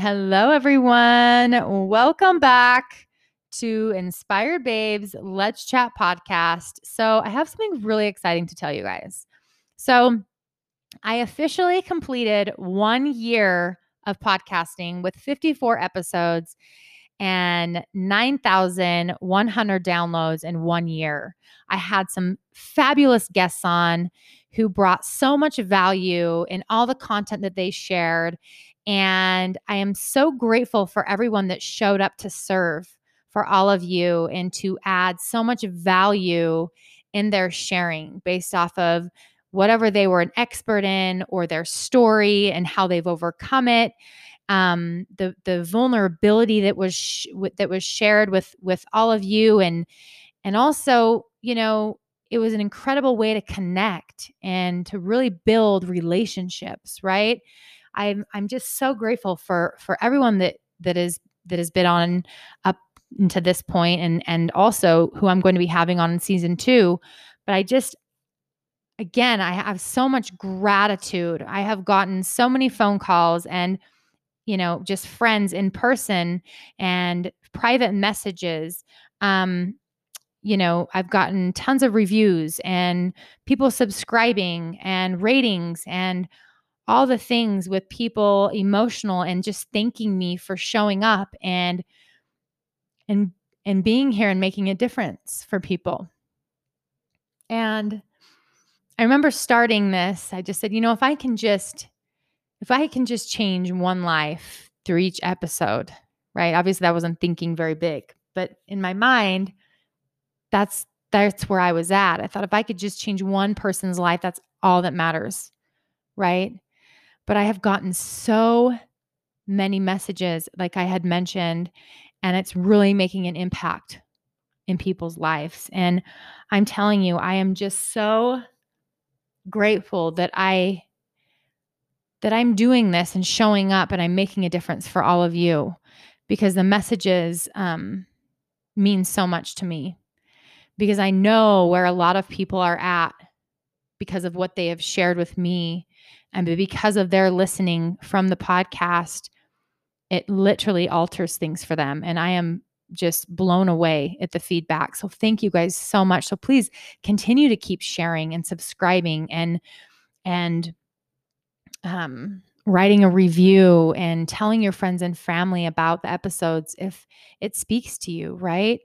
Hello, everyone. Welcome back to Inspired Babes Let's Chat podcast. So, I have something really exciting to tell you guys. So, I officially completed one year of podcasting with 54 episodes and 9,100 downloads in one year. I had some fabulous guests on who brought so much value in all the content that they shared. And I am so grateful for everyone that showed up to serve for all of you and to add so much value in their sharing based off of whatever they were an expert in or their story and how they've overcome it. Um, the the vulnerability that was sh- that was shared with with all of you and and also you know it was an incredible way to connect and to really build relationships right i'm i'm just so grateful for for everyone that that is that has been on up to this point and and also who i'm going to be having on in season two. But i just again i have so much gratitude. I have gotten so many phone calls and you know just friends in person and private messages. Um you know, I've gotten tons of reviews and people subscribing and ratings and all the things with people emotional and just thanking me for showing up and and and being here and making a difference for people. And I remember starting this, I just said, you know, if I can just if I can just change one life through each episode, right? Obviously that wasn't thinking very big, but in my mind, that's that's where I was at. I thought if I could just change one person's life, that's all that matters. Right? But I have gotten so many messages like I had mentioned and it's really making an impact in people's lives. And I'm telling you, I am just so grateful that I that I'm doing this and showing up and I'm making a difference for all of you because the messages um, mean so much to me because I know where a lot of people are at because of what they have shared with me and because of their listening from the podcast it literally alters things for them and i am just blown away at the feedback so thank you guys so much so please continue to keep sharing and subscribing and and um writing a review and telling your friends and family about the episodes if it speaks to you, right?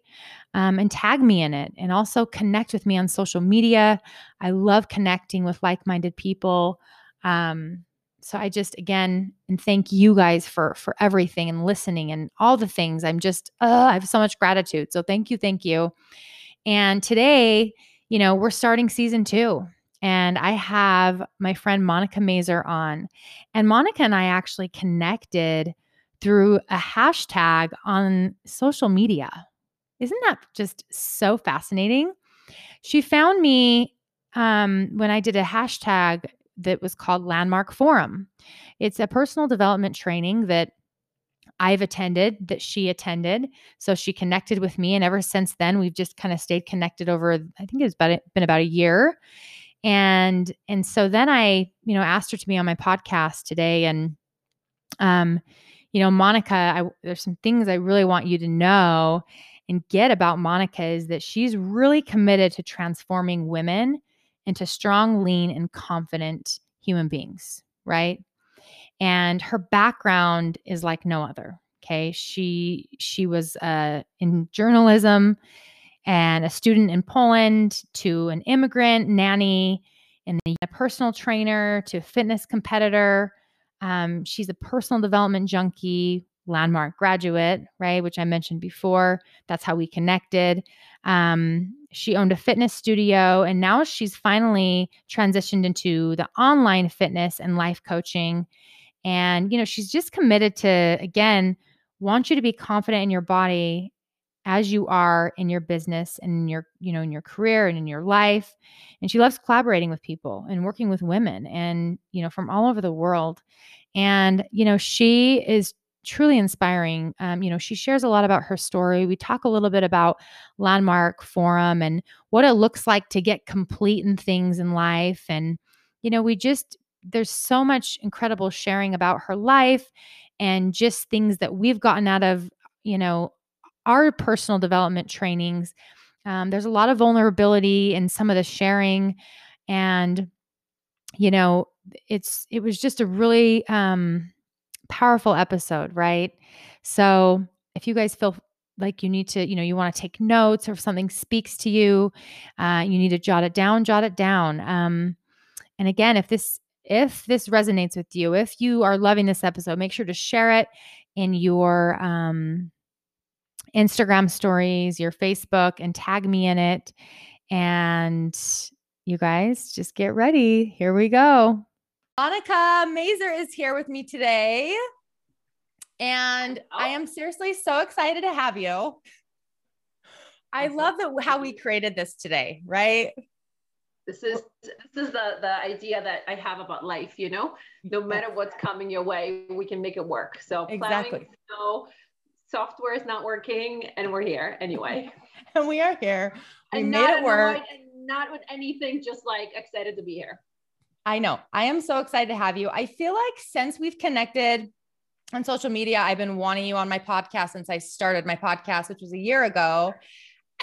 Um, and tag me in it and also connect with me on social media. I love connecting with like minded people. Um, so I just again and thank you guys for for everything and listening and all the things. I'm just uh, I have so much gratitude. So thank you, thank you. And today, you know, we're starting season two and I have my friend Monica Mazer on. And Monica and I actually connected through a hashtag on social media. Isn't that just so fascinating? She found me um, when I did a hashtag that was called Landmark Forum. It's a personal development training that I've attended, that she attended. So she connected with me. And ever since then, we've just kind of stayed connected over, I think it's been about a year and and so then i you know asked her to be on my podcast today and um you know monica I, there's some things i really want you to know and get about monica is that she's really committed to transforming women into strong lean and confident human beings right and her background is like no other okay she she was uh, in journalism and a student in Poland to an immigrant nanny and a personal trainer to a fitness competitor. Um, she's a personal development junkie, landmark graduate, right? Which I mentioned before. That's how we connected. Um, she owned a fitness studio and now she's finally transitioned into the online fitness and life coaching. And, you know, she's just committed to, again, want you to be confident in your body as you are in your business and in your you know in your career and in your life and she loves collaborating with people and working with women and you know from all over the world and you know she is truly inspiring um, you know she shares a lot about her story we talk a little bit about landmark forum and what it looks like to get complete in things in life and you know we just there's so much incredible sharing about her life and just things that we've gotten out of, you know, our personal development trainings. Um, there's a lot of vulnerability in some of the sharing. And, you know, it's, it was just a really um, powerful episode, right? So if you guys feel like you need to, you know, you want to take notes or if something speaks to you, uh, you need to jot it down, jot it down. Um, and again, if this if this resonates with you, if you are loving this episode, make sure to share it in your um, Instagram stories, your Facebook, and tag me in it. And you guys just get ready. Here we go. Monica Mazer is here with me today. And I am seriously so excited to have you. I love that how we created this today, right? This is this is the the idea that I have about life. You know, no matter what's coming your way, we can make it work. So exactly. So software is not working, and we're here anyway. and we are here. We and made it work. and not with anything, just like excited to be here. I know. I am so excited to have you. I feel like since we've connected on social media, I've been wanting you on my podcast since I started my podcast, which was a year ago.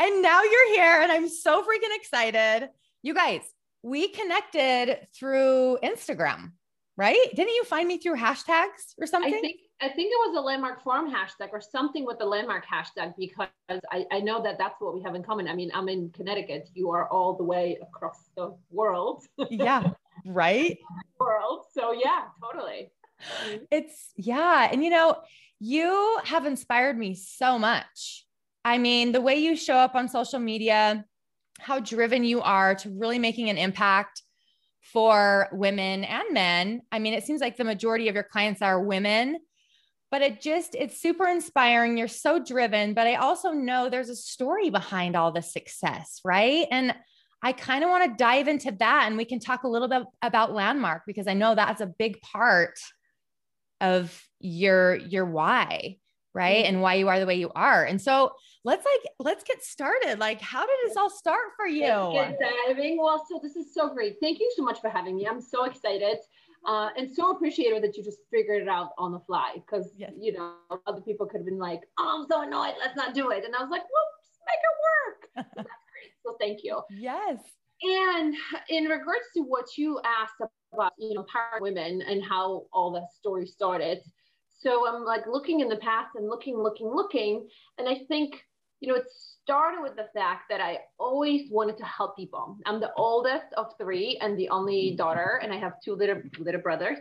And now you're here, and I'm so freaking excited. You guys, we connected through Instagram, right? Didn't you find me through hashtags or something? I think I think it was a landmark forum hashtag or something with the landmark hashtag because I, I know that that's what we have in common. I mean, I'm in Connecticut. You are all the way across the world. yeah, right. world. So yeah, totally. Mm-hmm. It's yeah, and you know, you have inspired me so much. I mean, the way you show up on social media, how driven you are to really making an impact for women and men. I mean, it seems like the majority of your clients are women, but it just, it's super inspiring. You're so driven, but I also know there's a story behind all the success, right? And I kind of want to dive into that and we can talk a little bit about landmark because I know that's a big part of your your why, right? And why you are the way you are. And so let's like let's get started. Like, how did this all start for you? Get diving. Well, so this is so great. Thank you so much for having me. I'm so excited. Uh, and so appreciative that you just figured it out on the fly because yes. you know other people could have been like, "Oh, I'm so annoyed. Let's not do it." And I was like, "Well, just make it work." So thank you. Yes. And in regards to what you asked about, you know, power women and how all the story started, so I'm like looking in the past and looking, looking, looking, and I think you know, it started with the fact that I always wanted to help people. I'm the oldest of three and the only daughter, and I have two little little brothers.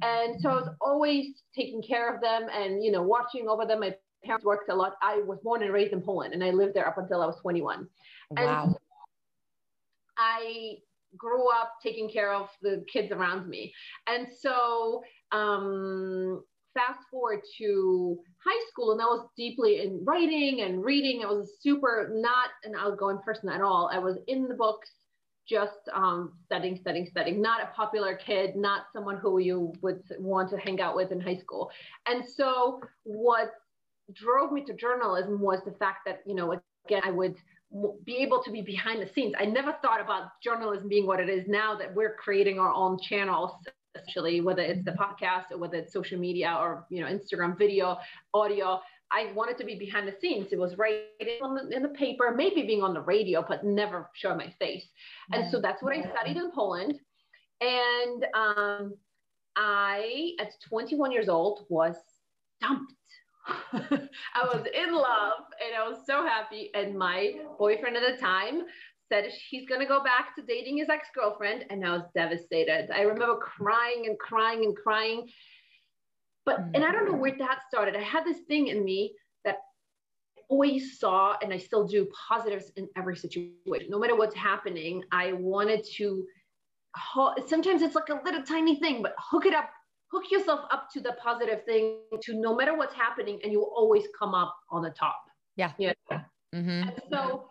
And so I was always taking care of them and you know watching over them. My parents worked a lot. I was born and raised in Poland, and I lived there up until I was 21. Wow. And I grew up taking care of the kids around me, and so um, fast forward to high school and I was deeply in writing and reading. I was super not an outgoing person at all. I was in the books, just um, studying, studying, studying, not a popular kid, not someone who you would want to hang out with in high school. And so what drove me to journalism was the fact that, you know, again, I would be able to be behind the scenes. I never thought about journalism being what it is now that we're creating our own channels especially whether it's the podcast or whether it's social media or you know Instagram video, audio. I wanted to be behind the scenes. It was writing the, in the paper, maybe being on the radio, but never show my face. And so that's what I studied in Poland. And um, I, at 21 years old, was dumped. I was in love and I was so happy. And my boyfriend at the time said he's going to go back to dating his ex-girlfriend and I was devastated. I remember crying and crying and crying. But and I don't know where that started. I had this thing in me that I always saw and I still do positives in every situation. No matter what's happening, I wanted to sometimes it's like a little tiny thing, but hook it up hook yourself up to the positive thing to no matter what's happening and you will always come up on the top. Yeah. Yeah. Mm-hmm. so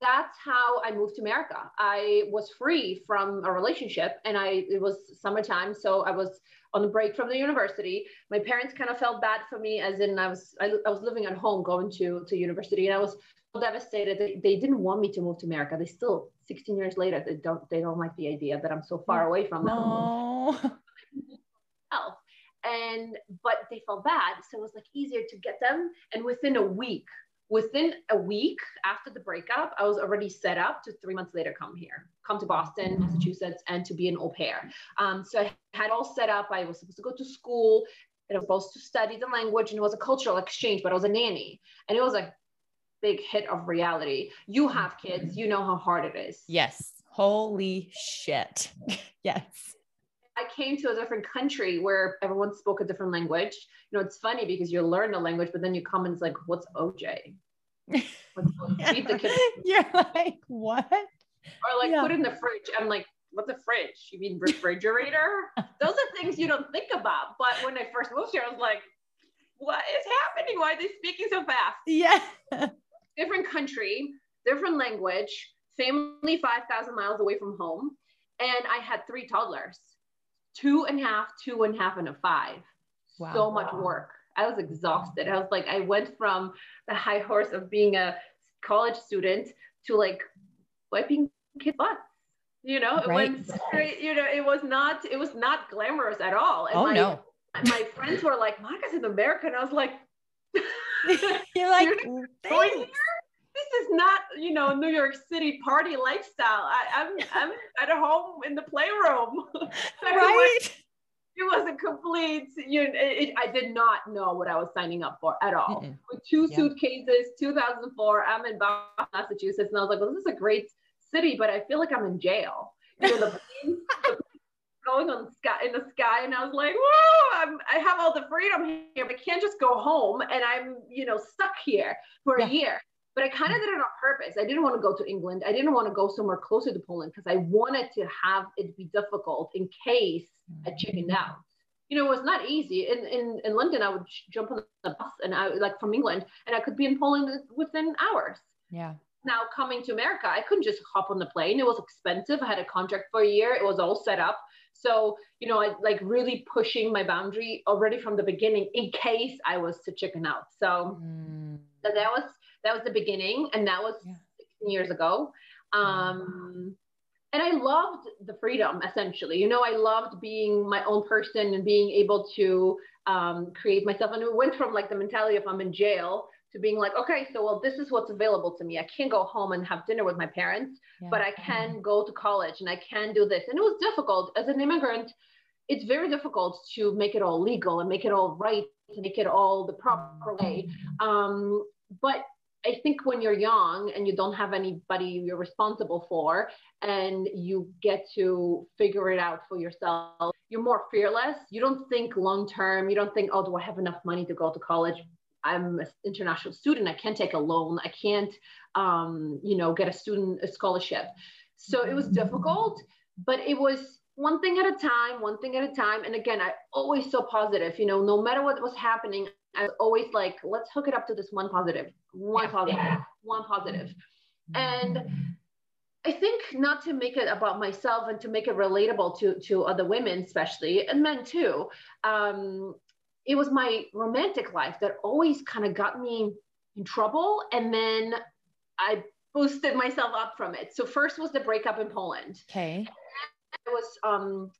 that's how I moved to America. I was free from a relationship and I it was summertime so I was on a break from the university. My parents kind of felt bad for me as in I was I, I was living at home going to to university and I was devastated. They, they didn't want me to move to America. They still 16 years later they don't they don't like the idea that I'm so far away from them. No. and but they felt bad. So it was like easier to get them. And within a week within a week after the breakup i was already set up to three months later come here come to boston massachusetts and to be an au pair. Um, so i had all set up. I was supposed to go to school. And i was supposed to study the language and it was a cultural exchange but i was a nanny. And it was a big hit of reality. You have kids. You know how hard it is. Yes. Holy shit. Yes I came to a different country where everyone spoke a different language. You know, it's funny because you learn the language, but then you come and it's like, what's OJ? What's OJ? You're like, what? Or like yeah. put in the fridge. I'm like, what's a fridge? You mean refrigerator? Those are things you don't think about. But when I first moved here, I was like, what is happening? Why are they speaking so fast? Yeah. different country, different language, family 5,000 miles away from home. And I had three toddlers two and a half, two and a half, and a five. Wow. So much work. I was exhausted. I was like, I went from the high horse of being a college student to like wiping kids' butts. You know, it right. went straight, you know, it was not, it was not glamorous at all. And oh my, no. My friends were like, Monica's in America. And I was like, You're like, You're going here? this is not you know New York City party lifestyle. I, I'm, I'm at home in the playroom. right. it was a complete. You know, it, I did not know what I was signing up for at all. Mm-mm. With two yeah. suitcases, 2004. I'm in Boston, Massachusetts, and I was like, well, this is a great city, but I feel like I'm in jail. You know, the planes, the going on the sky in the sky and I was like, whoa, I'm, I have all the freedom here, but I can't just go home and I'm, you know, stuck here for yeah. a year but I kind of did it on purpose. I didn't want to go to England. I didn't want to go somewhere closer to Poland because I wanted to have it be difficult in case I chickened out. You know, it was not easy. In, in, in London, I would jump on the bus and I like from England and I could be in Poland within hours. Yeah. Now coming to America, I couldn't just hop on the plane. It was expensive. I had a contract for a year. It was all set up. So, you know, I like really pushing my boundary already from the beginning in case I was to chicken out. So, mm. so that was that was the beginning and that was yeah. 16 years ago. Um, and i loved the freedom essentially. You know i loved being my own person and being able to um, create myself. And it went from like the mentality of i'm in jail to being like okay so well this is what's available to me. I can't go home and have dinner with my parents yeah. but i can go to college and i can do this. And it was difficult. As an immigrant it's very difficult to make it all legal and make it all right to make it all the proper way. Um, but I think when you're young and you don't have anybody you're responsible for and you get to figure it out for yourself, you're more fearless. You don't think long term. You don't think, oh, do I have enough money to go to college? I'm an international student. I can't take a loan. I can't, um, you know, get a student a scholarship. So it was difficult, but it was one thing at a time, one thing at a time. And again, I always so positive, you know, no matter what was happening, I was always like, let's hook it up to this one positive, one positive, one positive. And I think not to make it about myself and to make it relatable to, to other women, especially, and men too. Um, it was my romantic life that always kind of got me in trouble. And then I boosted myself up from it. So first was the breakup in Poland. Okay. I was um,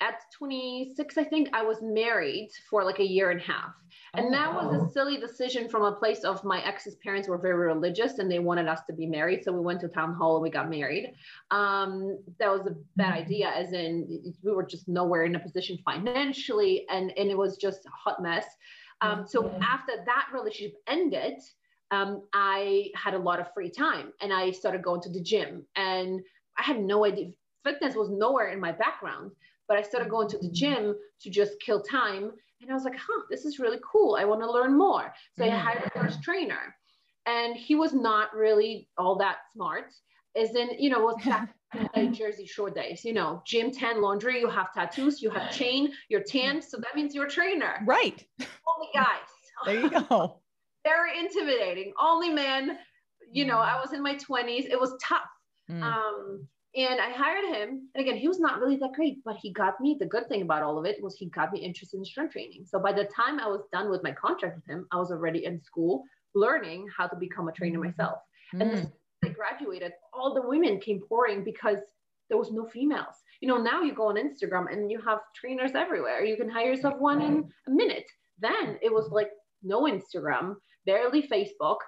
at 26, I think I was married for like a year and a half. And oh, that was a silly decision from a place of my ex's parents were very religious and they wanted us to be married. So we went to town hall and we got married. Um, that was a bad mm-hmm. idea, as in we were just nowhere in a position financially and, and it was just a hot mess. Um, so after that relationship ended, um, I had a lot of free time and I started going to the gym and I had no idea fitness was nowhere in my background but I started going to the gym to just kill time. And I was like, huh, this is really cool. I want to learn more. So mm-hmm. I hired a first trainer. And he was not really all that smart. As in, you know, was back in Jersey Shore days, you know, gym, tan, laundry, you have tattoos, you have chain, you're tan. So that means you're a trainer. Right. Only guys. There you go. Very intimidating. Only men. You know, I was in my 20s. It was tough. Mm. Um, and I hired him. And again, he was not really that great, but he got me. The good thing about all of it was he got me interested in strength training. So by the time I was done with my contract with him, I was already in school learning how to become a trainer mm-hmm. myself. Mm. And I graduated, all the women came pouring because there was no females. You know, now you go on Instagram and you have trainers everywhere. You can hire yourself one in a minute. Then it was like no Instagram, barely Facebook.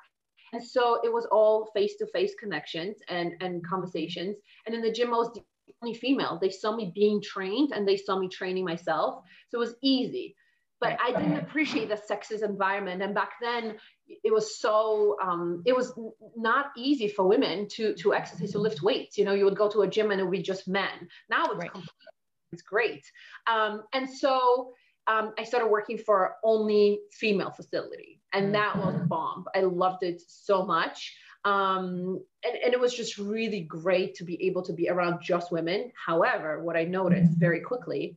And so it was all face-to-face connections and, and conversations. And in the gym, I was the only female. They saw me being trained and they saw me training myself. So it was easy. But I didn't appreciate the sexist environment. And back then it was so um, it was not easy for women to to exercise to lift weights. You know, you would go to a gym and it would be just men. Now it's right. it's great. Um, and so um, I started working for only female facility, and mm. that was bomb. I loved it so much. Um, and, and it was just really great to be able to be around just women. However, what I noticed very quickly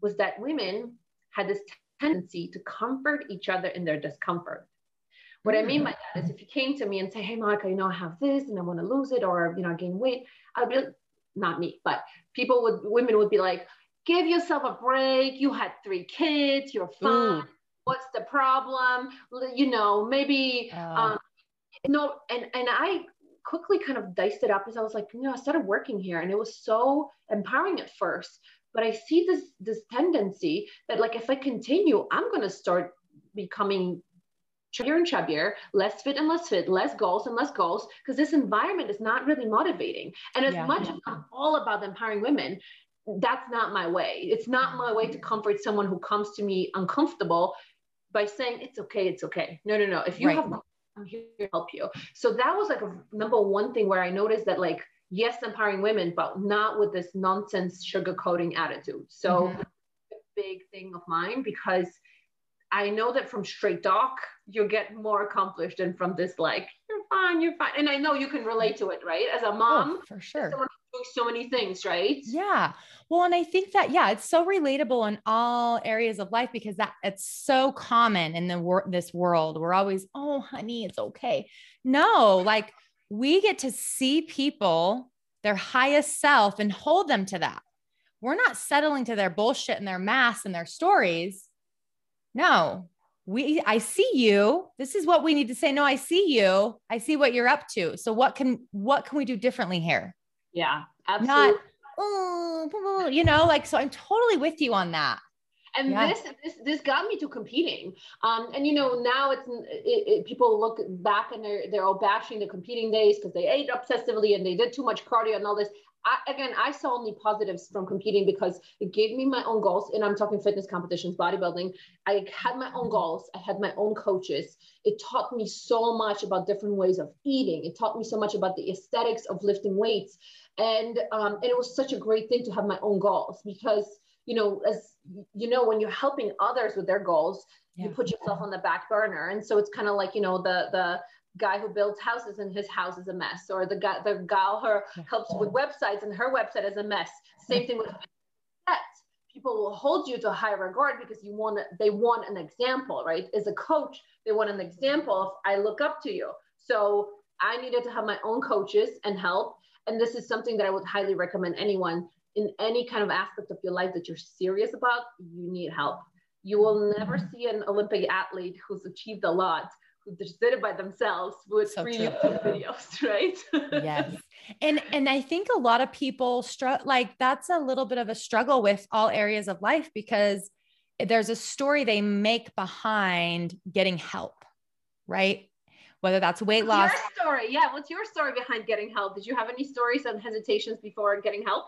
was that women had this tendency to comfort each other in their discomfort. What I mean mm. by that is if you came to me and say, Hey, Monica, you know, I have this and I want to lose it or, you know, gain weight, I'd be like, not me, but people would, women would be like, give yourself a break. You had three kids, you're mm. fine. Ooh. What's the problem? You know, maybe, uh. um, no, and, and I quickly kind of diced it up as I was like, you know, I started working here and it was so empowering at first. But I see this this tendency that like if I continue, I'm gonna start becoming chubbier and chubbier, less fit and less fit, less goals and less goals, because this environment is not really motivating. And as yeah, much yeah. as I'm all about empowering women, that's not my way. It's not my way to comfort someone who comes to me uncomfortable by saying it's okay, it's okay. No, no, no. If you right. have, I'm here to help you. So that was like a number one thing where I noticed that like yes, empowering women, but not with this nonsense sugarcoating attitude. So mm-hmm. big thing of mine because I know that from straight talk, you get more accomplished than from this, like, you're fine, you're fine. And I know you can relate to it, right? As a oh, mom, oh, for sure. So many things, right? Yeah. Well, and I think that, yeah, it's so relatable in all areas of life because that it's so common in the wor- this world. We're always, oh, honey, it's okay. No, like we get to see people, their highest self, and hold them to that. We're not settling to their bullshit and their masks and their stories. No, we I see you. This is what we need to say. No, I see you. I see what you're up to. So what can what can we do differently here? Yeah, absolutely. Not, oh, you know, like so I'm totally with you on that. And yeah. this this this got me to competing. Um, and you know now it's it, it, people look back and they're they're all bashing the competing days because they ate obsessively and they did too much cardio and all this. I, again i saw only positives from competing because it gave me my own goals and i'm talking fitness competitions bodybuilding. I had my own goals. I had my own coaches. It taught me so much about different ways of eating. It taught me so much about the aesthetics of lifting weights and um, and it was such a great thing to have my own goals because you know, as you know, when you're helping others with their goals, yeah. you put yourself on the back burner. And so it's kind of like, you know, the the guy who builds houses and his house is a mess, or the guy the gal who helps with websites and her website is a mess. Same thing with that. People will hold you to a higher regard because you want they want an example, right? As a coach, they want an example of I look up to you. So I needed to have my own coaches and help. And this is something that I would highly recommend anyone in any kind of aspect of your life that you're serious about, you need help. You will never see an Olympic athlete who's achieved a lot who just did it by themselves with so free YouTube videos, right? yes. And and I think a lot of people struggle like that's a little bit of a struggle with all areas of life because there's a story they make behind getting help, right? Whether that's weight What's loss. Your story, yeah. What's your story behind getting help? Did you have any stories and hesitations before getting help?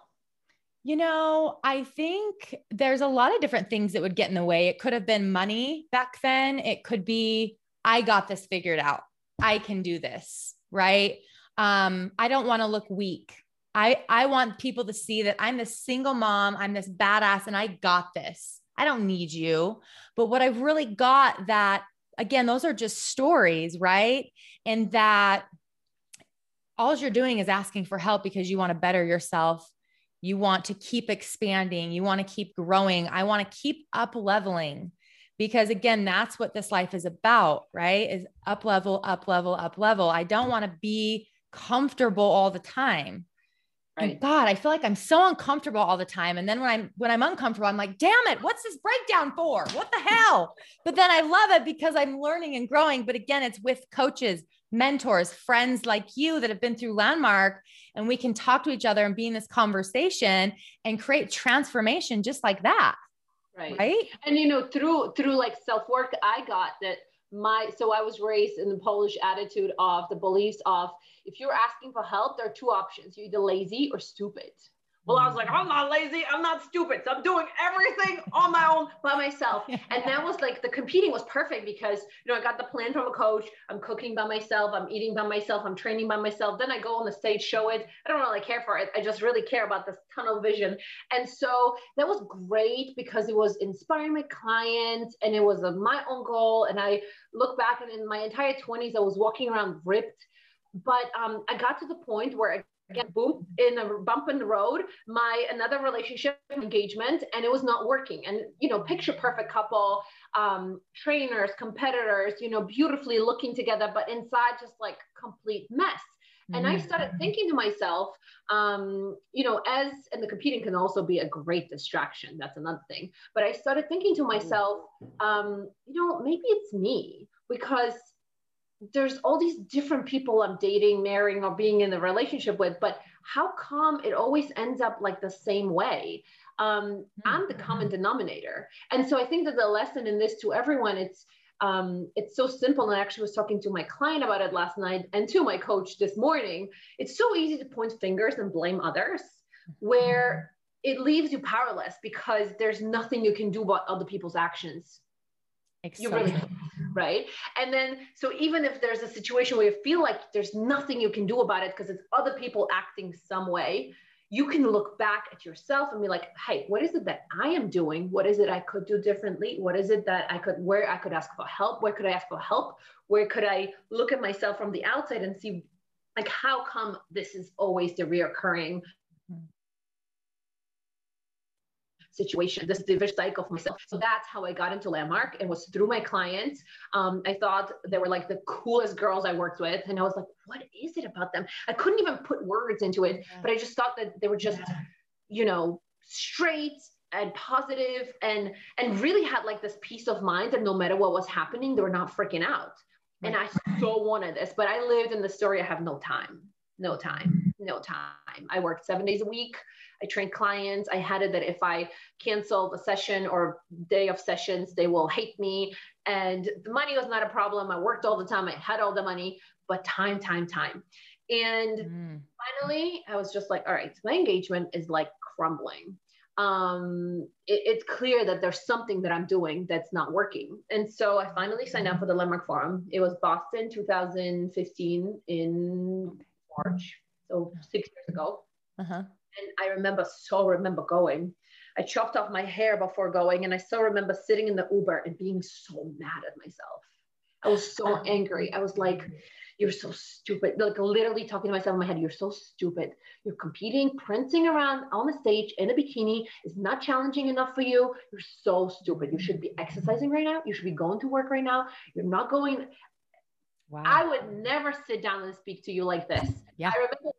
You know, I think there's a lot of different things that would get in the way. It could have been money back then. It could be, I got this figured out. I can do this, right? Um, I don't want to look weak. I, I want people to see that I'm this single mom, I'm this badass, and I got this. I don't need you. But what I've really got that, again, those are just stories, right? And that all you're doing is asking for help because you want to better yourself you want to keep expanding. You want to keep growing. I want to keep up leveling because again, that's what this life is about, right? Is up level, up level, up level. I don't want to be comfortable all the time. Oh right. God, I feel like I'm so uncomfortable all the time. And then when I'm when I'm uncomfortable, I'm like, damn it, what's this breakdown for? What the hell? But then I love it because I'm learning and growing. But again, it's with coaches, mentors, friends like you that have been through Landmark, and we can talk to each other and be in this conversation and create transformation just like that. Right. Right. And you know, through through like self-work, I got that my so I was raised in the Polish attitude of the beliefs of if you're asking for help, there are two options. You're either lazy or stupid. Well, I was like, mm-hmm. I'm not lazy. I'm not stupid. So I'm doing everything on my own by myself. And that was like the competing was perfect because, you know, I got the plan from a coach. I'm cooking by myself. I'm eating by myself. I'm training by myself. Then I go on the stage, show it. I don't really care for it. I just really care about this tunnel vision. And so that was great because it was inspiring my clients and it was a, my own goal. And I look back and in my entire 20s, I was walking around ripped. But um, I got to the point where I again boom in a bump in the road my another relationship engagement and it was not working and you know picture perfect couple um trainers competitors you know beautifully looking together but inside just like complete mess and I started Mm-hmm. thinking to myself, um, you know, as and the competing can also be a great distraction. That's another thing. But I started thinking to myself, um, you know, maybe it's me because there's all these different people I'm dating, marrying, or being in a relationship with, but how come it always ends up like the same way? Um, I'm the common denominator. And so I think that the lesson in this to everyone, it's um, it's so simple. And I actually was talking to my client about it last night and to my coach this morning. It's so easy to point fingers and blame others, where it leaves you powerless because there's nothing you can do about other people's actions. You really right? And then, so even if there's a situation where you feel like there's nothing you can do about it because it's other people acting some way, you can look back at yourself and be like, hey, what is it that I am doing? What is it I could do differently? What is it that I could, where I could ask for help? Where could I ask for help? Where could I look at myself from the outside and see, like, how come this is always the reoccurring situation. This is the vicious cycle for myself. So that's how I got into Landmark. It was through my clients. Um, I thought they were like the coolest girls I worked with. And I was like, what is it about them? I couldn't even put words into it, but I just thought that they were just, you know, straight and positive and and really had like this peace of mind that no matter what was happening, they were not freaking out. And I so wanted this, but I lived in the story. I have no time, no time, no time. I worked seven days a week. I trained clients. I had it that if I cancel the session or day of sessions, they will hate me. And the money was not a problem. I worked all the time. I had all the money, but time, time, time. And Mm. finally, I was just like, all right, my engagement is like crumbling. Um, it, it's clear that there's something that I'm doing that's not working. And so I finally signed up for the Landmark Forum. It was Boston 2015 in March, so six years ago. Uh-huh. And I remember, so remember going. I chopped off my hair before going, and I still remember sitting in the Uber and being so mad at myself. I was so angry. I was like, you're so stupid. Like literally talking to myself in my head, you're so stupid. You're competing, prancing around on the stage in a bikini is not challenging enough for you. You're so stupid. You should be exercising right now. You should be going to work right now. You're not going. Wow. I would never sit down and speak to you like this. Yeah. I remember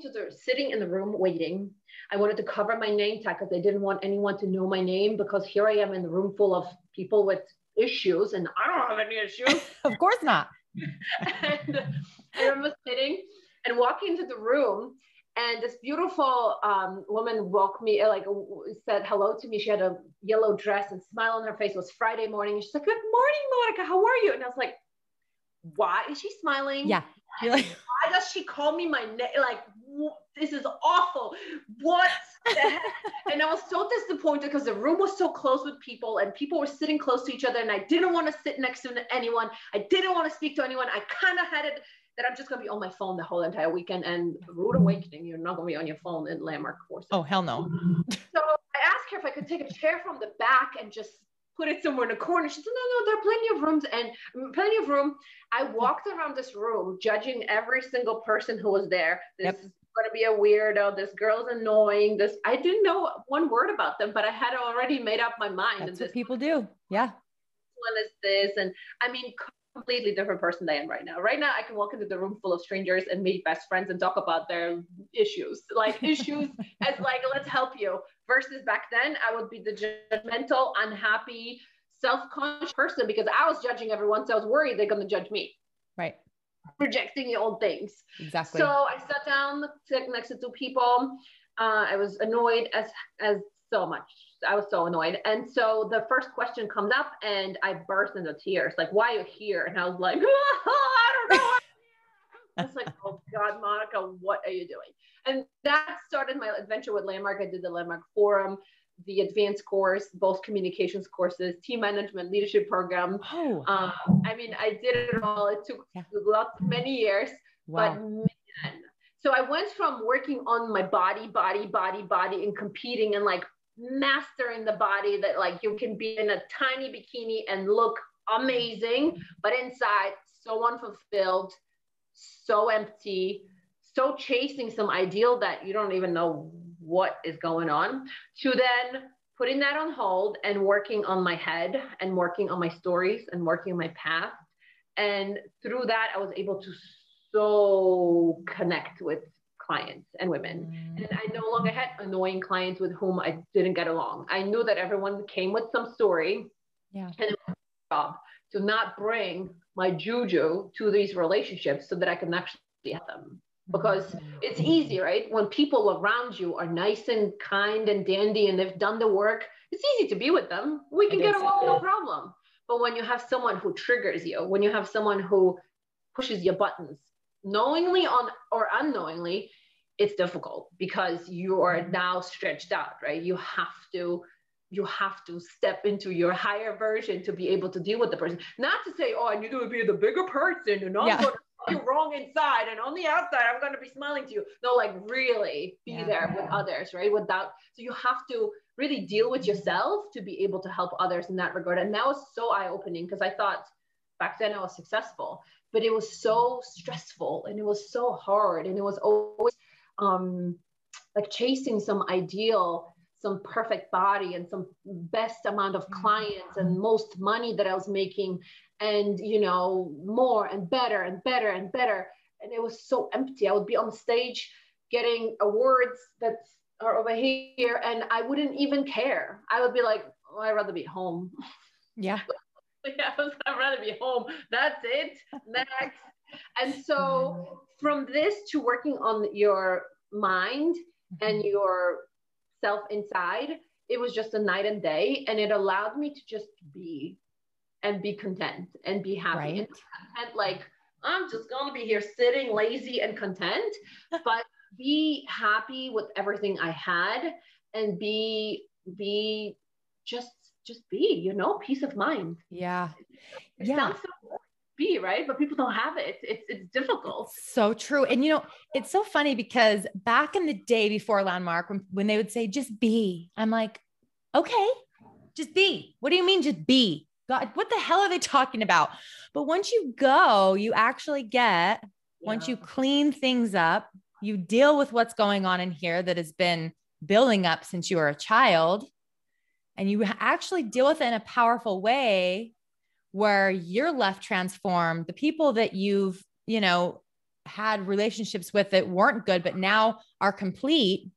to the, sitting in the room waiting. I wanted to cover my name tag because I didn't want anyone to know my name because here I am in the room full of people with issues and I don't have any issues. of course not. and I remember sitting and walking into the room, and this beautiful um, woman walked me, like said hello to me. She had a yellow dress and smile on her face. It was Friday morning. She's like, "Good morning, Monica. How are you?" And I was like, "Why is she smiling? Yeah. Like, Why does she call me my name? Like, this is awful. What the heck? and I was so disappointed because the room was so close with people and people were sitting close to each other. And I didn't want to sit next to anyone. I didn't want to speak to anyone. I kind of had it that I'm just going to be on my phone the whole entire weekend. And rude awakening, you're not going to be on your phone in Landmark courses. oh, hell no. So I asked her if I could take a chair from the back and just put it somewhere in a corner. She said, no, no, there are plenty of rooms and mm, plenty of room. I mm. walked around this room judging every single person who was there. This Yep. Going to be a weirdo. This girl's annoying. This, I didn't know one word about them, but I had already made up my mind. That's and what people do. Yeah. one is this. And I mean, completely different person than I am right now. Right now, I can walk into the room full of strangers and meet best friends and talk about their issues, like issues as like, let's help you. Versus back then, I would be the judgmental, unhappy, self-conscious person because I was judging everyone. So I was worried they're going to judge me. Right. rejecting your own things. Exactly. So I sat down next to two people. Uh, I was annoyed as as so much. I was so annoyed. And so the first question comes up and I burst into tears. Like, why are you here? And I was like, oh, I don't know. It's like, oh God, Monica, what are you doing? And that started my adventure with Landmark. I did the Landmark Forum, the advanced course, both communications courses, team management, leadership program. Oh. Um, I mean, I did it all. It took yeah. lots, many years, wow. but man. So I went from working on my body, body, body, body, and competing and like mastering the body that like you can be in a tiny bikini and look amazing, but inside so unfulfilled, so empty, so chasing some ideal that you don't even know what is going on, to then putting that on hold and working on my head and working on my stories and working on my path. And through that, I was able to so connect with clients and women. Mm. And I no longer had annoying clients with whom I didn't get along. I knew that everyone came with some story. Yeah. And it was my job to not bring my juju to these relationships so that I can actually help them. Because it's easy, right? When people around you are nice and kind and dandy and they've done the work, it's easy to be with them. We can get along, no problem. But when you have someone who triggers you, when you have someone who pushes your buttons, knowingly on or unknowingly, it's difficult because you are mm-hmm. now stretched out, right? You have to you have to step into your higher version to be able to deal with the person. Not to say, oh, I need to be the bigger person and I'm yeah. going to you wrong inside and on the outside I'm going to be smiling to you. No, like really be yeah. there with others, right? Without so you have to really deal with yourself to be able to help others in that regard. And that was so eye-opening because I thought back then I was successful, but it was so stressful and it was so hard and it was always um, like chasing some ideal some perfect body and some best amount of mm-hmm. clients and most money that I was making and you know more and better and better and better. And it was so empty. I would be on stage getting awards that are over here and I wouldn't even care. I would be like oh, I'd rather be home. Yeah. Yeah I'd rather be home. That's it. Next. And so from this to working on your mind and mm-hmm. your self inside, it was just a night and day. And it allowed me to just be and be content and be happy. Right. And content, like, I'm just going to be here sitting lazy and content, but be happy with everything I had and be, be just, just be, you know, peace of mind. Yeah. It yeah. So be right but people don't have it it's it's difficult it's so true and you know it's so funny because back in the day before landmark when, when they would say just be i'm like okay just be what do you mean just be god what the hell are they talking about? But once you go you actually get yeah. once you clean things up you deal with what's going on in here that has been building up since you were a child and you actually deal with it in a powerful way where you're left transformed. The people that you've you know had relationships with that weren't good but now are complete.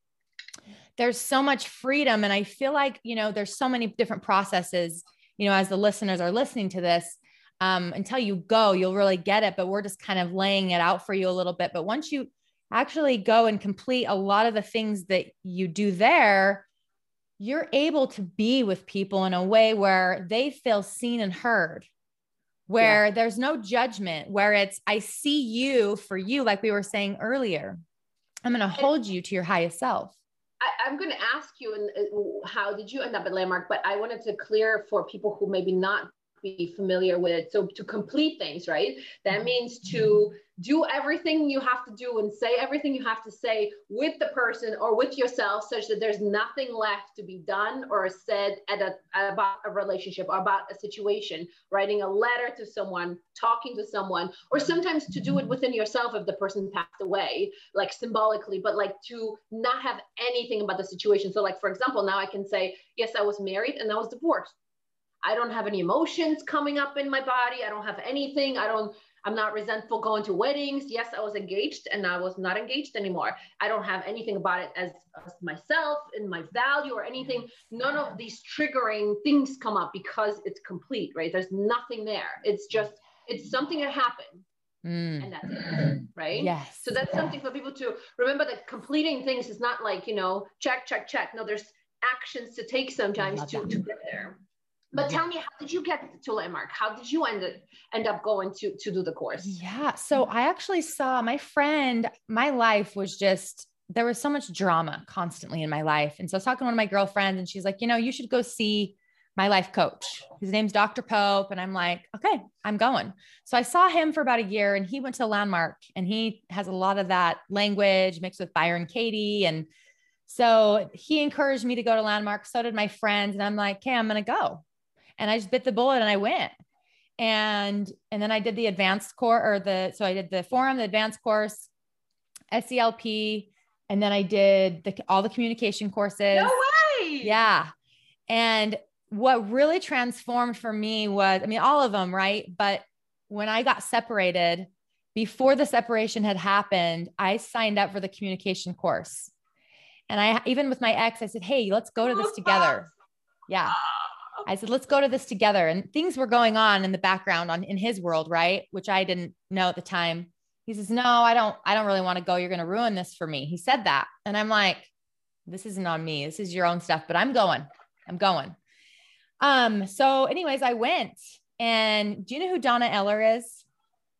There's so much freedom and i feel like you know there's so many different processes you know as the listeners are listening to this um, until you go you'll really get it but we're just kind of laying it out for you a little bit but once you actually go and complete a lot of the things that you do there you're able to be with people in a way where they feel seen and heard, where yeah. there's no judgment, where it's, I see you for you, like we were saying earlier. I'm going to hold you to your highest self. I, am going to ask you, and how did you end up at Landmark? But I wanted to clear for people who maybe not be familiar with it. So to complete things, right? That mm-hmm. means to do everything you have to do and say everything you have to say with the person or with yourself such that there's nothing left to be done or said a, about a relationship or about a situation writing a letter to someone talking to someone or sometimes to do it within yourself if the person passed away like symbolically but like to not have anything about the situation so like for example now i can say yes i was married and i was divorced I don't have any emotions coming up in my body. I don't have anything. I don't, I'm not resentful going to weddings. Yes, I was engaged and I was not engaged anymore. I don't have anything about it as, as myself and my value or anything. None of these triggering things come up because it's complete, right? There's nothing there. It's just, it's something that happened. Mm. And that's it. Right. Yes. So that's something for people to remember that completing things is not like, you know, check, check, check. No, there's actions to take sometimes to, to get there. But tell me, how did you get to Landmark? How did you end, end up going to, to do the course? Yeah. So I actually saw my friend, my life was just, there was so much drama constantly in my life. And so I was talking to one of my girlfriends and she's like, you know, you should go see my life coach. His name's Dr. Pope. And I'm like, okay, I'm going. So I saw him for about a year and he went to Landmark and he has a lot of that language mixed with Byron Katie. And so he encouraged me to go to Landmark. So did my friends. And I'm like, okay, I'm going to go and I just bit the bullet and I went. And and then I did the advanced course or the so I did the forum, the advanced course, SELP, and then I did the all the communication courses. No way. Yeah. And what really transformed for me was, I mean, all of them, right? But when I got separated, before the separation had happened, I signed up for the communication course. And I even with my ex, I said, Hey, let's go to this together. Yeah. I said, let's go to this together. And things were going on in the background on in his world, right? Which I didn't know at the time. He says, No, I don't, I don't really want to go. You're going to ruin this for me. He said that. And I'm like, this isn't on me. This is your own stuff, but I'm going. I'm going. Um, so anyways, I went. And do you know who Donna Eller is?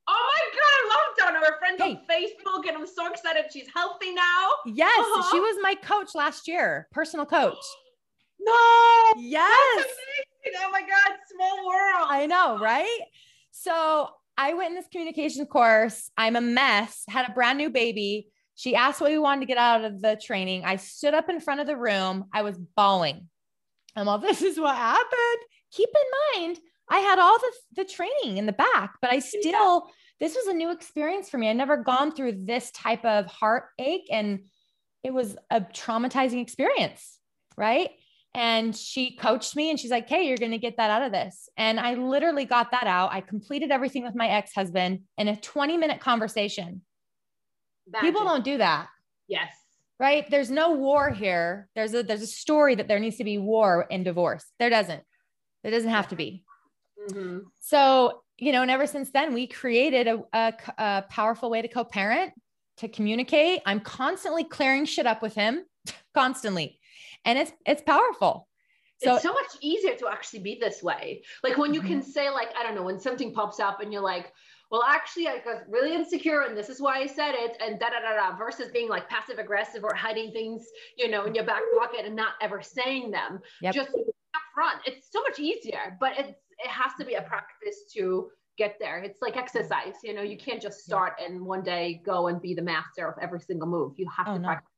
Oh my God, I love Donna. We're friends hey. on Facebook, and I'm so excited she's healthy now. Yes, uh-huh. she was my coach last year, personal coach. No. Yes. Oh my God, small world. I know, right? So I went in this communication course. I'm a mess, had a brand new baby. She asked what we wanted to get out of the training. I stood up in front of the room. I was bawling. I'm all, this is what happened. Keep in mind, I had all the, the training in the back, but I still, this was a new experience for me. I'd never gone through this type of heartache and it was a traumatizing experience. Right. And she coached me and she's like, Hey, you're going to get that out of this. And I literally got that out. I completed everything with my ex husband in a 20 minute conversation. People don't do that. Yes. Right. There's no war here. There's a, there's a story that there needs to be war in divorce. There doesn't, there doesn't have to be. Mm-hmm. So, you know, and ever since then, we created a, a, a powerful way to co parent, to communicate. I'm constantly clearing shit up with him, constantly and it's it's powerful so, it's so much easier to actually be this way. Like when you mm-hmm. can say, like, I don't know, when something pops up and you're like, well, actually, I was really insecure and this is why I said it, and da da da da, versus being like passive aggressive or hiding things, you know, in your back pocket and not ever saying them. Yep. Just up front. It's so much easier, but it's it has to be a practice to get there. It's like exercise, you know, you can't just start and one day go and be the master of every single move. You have oh, to no. practice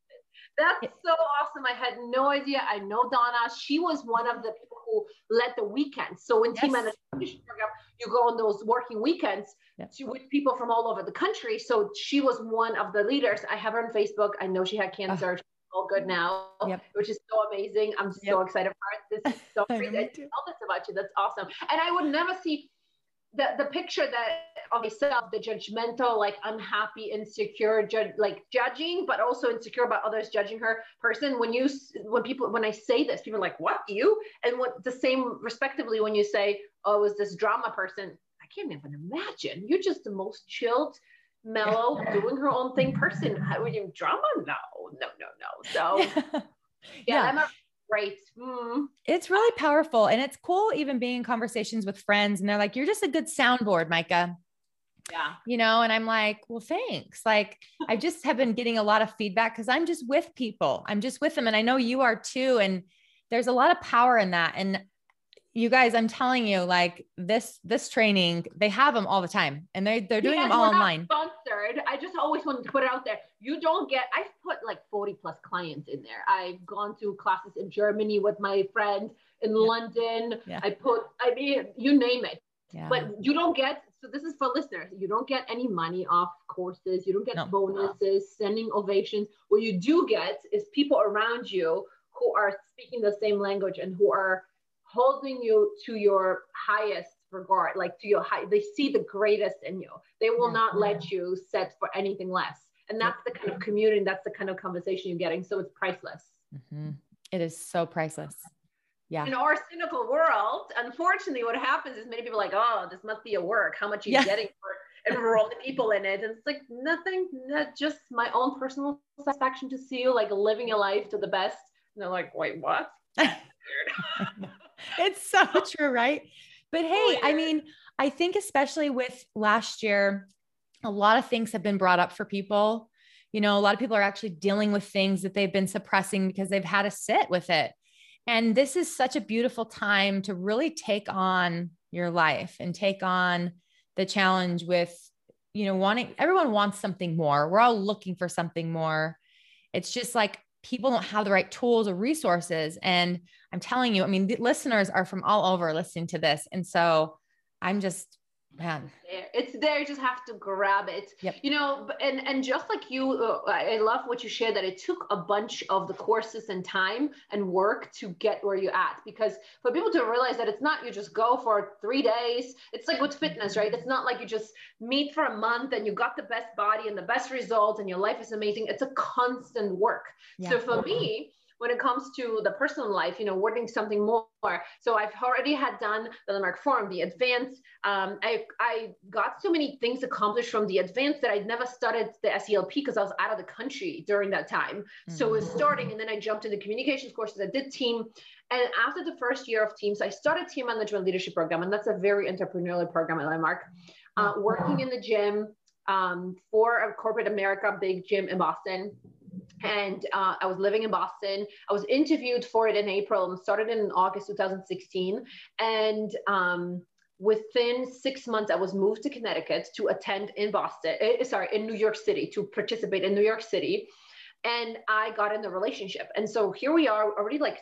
that's so awesome. I had no idea. I know Donna. She was one of the people who led the weekends. So when yes. team management program, you go on those working weekends yes. with people from all over the country. So she was one of the leaders. I have her on Facebook. I know she had cancer. Oh. All good now, yep. which is so amazing. I'm yep. so excited for it. This is so crazy. I tell this about you. That's awesome. And I would never see the, the picture that of myself, the judgmental, like unhappy, insecure, ju- like judging, but also insecure about others judging her person. When you, when people, when I say this, people are like, what you? And what the same respectively, when you say, oh, was this drama person? I can't even imagine. You're just the most chilled, mellow, doing her own thing person. How would you drama? No, no, no, no. So yeah, yeah. I'm a great. Mm. It's really powerful. And it's cool even being in conversations with friends and they're like, you're just a good soundboard, Micah. Yeah. You know, and I'm like, well, thanks. Like, I just have been getting a lot of feedback because I'm just with people. I'm just with them. And I know you are too. And there's a lot of power in that. And you guys, I'm telling you, like this, this training, they have them all the time and they, they're doing them all online. Sponsored. I just always wanted to put it out there. You don't get, I've put like 40 plus clients in there. I've gone to classes in Germany with my friend in yeah. London. Yeah. I put, I mean, you name it. Yeah. But you don't get, so this is for listeners, you don't get any money off courses. You don't get no. bonuses, sending ovations. What you do get is people around you who are speaking the same language and who are holding you to your highest regard, like to your high, they see the greatest in you. They will yeah. not let you set for anything less. And that's the kind of community, that's the kind of conversation you're getting. So it's priceless. Mm-hmm. It is so priceless. Yeah. In our cynical world, unfortunately, what happens is many people are like, oh, this must be a work. How much are you yeah. getting for enroll the people in it. And it's like nothing, not just my own personal satisfaction to see you like living your life to the best. And they're like, wait, what? it's so true, right? But hey, I mean, I think especially with last year, a lot of things have been brought up for people. You know, a lot of people are actually dealing with things that they've been suppressing because they've had to sit with it. And this is such a beautiful time to really take on your life and take on the challenge with, you know, wanting everyone wants something more. We're all looking for something more. It's just like people don't have the right tools or resources. And I'm telling you, I mean, the listeners are from all over listening to this. And so I'm just man. It's there. You just have to grab it. Yep. you know and and just like you uh, i love what you shared that it took a bunch of the courses and time and work to get where you're at because for people to realize that it's not you just go for three days it's like with fitness right? It's not like you just meet for a month and you got the best body and the best results and your life is amazing. It's a constant work. Yeah. so for me when it comes to the personal life, you know, wanting something more. So I've already had done the Landmark Forum, the advanced. Um, I, I got so many things accomplished from the advanced that I never started the SELP because I was out of the country during that time. Mm-hmm. So it was mm-hmm. starting, and then I jumped into communications courses. I did team. And after the first year of teams, I started team management leadership program, and that's a very entrepreneurial program at Landmark. Uh, working in the gym um, for a corporate America big gym in Boston and uh, I was living in Boston. I was interviewed for it in April and started in August 2016. And um, within six months, I was moved to Connecticut to attend in Boston, uh, sorry, in New York City to participate in New York City. And I got in the relationship. And so here we are already like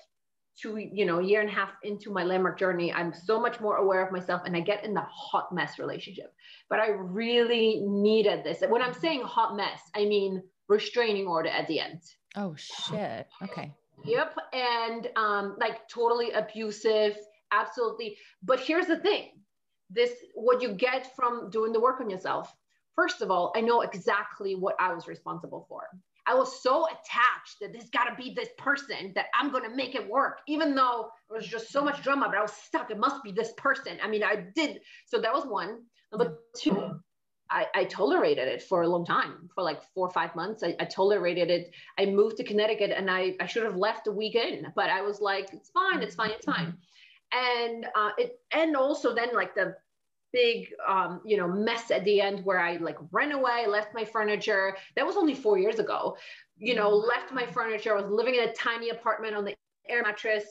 two, you know, year and a half into my landmark journey. I'm so much more aware of myself and I get in the hot mess relationship. But I really needed this. When I'm saying hot mess, I mean restraining order at the end. Oh shit. Okay. Yep. And um, like totally abusive, absolutely. But here's the thing this, what you get from doing the work on yourself. First of all, I know exactly what I was responsible for. I was so attached that there's got to be this person that I'm going to make it work, even though it was just so much drama, but I was stuck. It must be this person. I mean, I did. So that was one. Number two, I, I, tolerated it for a long time, for like four or five months. I, I, tolerated it. I moved to Connecticut and I, I should have left a week in, but I was like, it's fine, it's fine, it's fine. And uh, it, and also then like the big, um, you know, mess at the end where I like ran away, left my furniture. That was only four years ago. You know, left my furniture. I was living in a tiny apartment on the air mattress.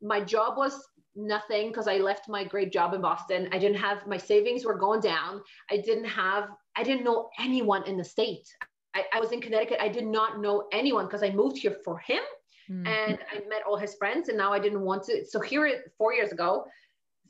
My job was nothing because I left my great job in Boston. I didn't have my savings were going down. I didn't have, I didn't know anyone in the state. I, I was in Connecticut. I did not know anyone because I moved here for him mm-hmm. and I met all his friends and now I didn't want to. So here four years ago,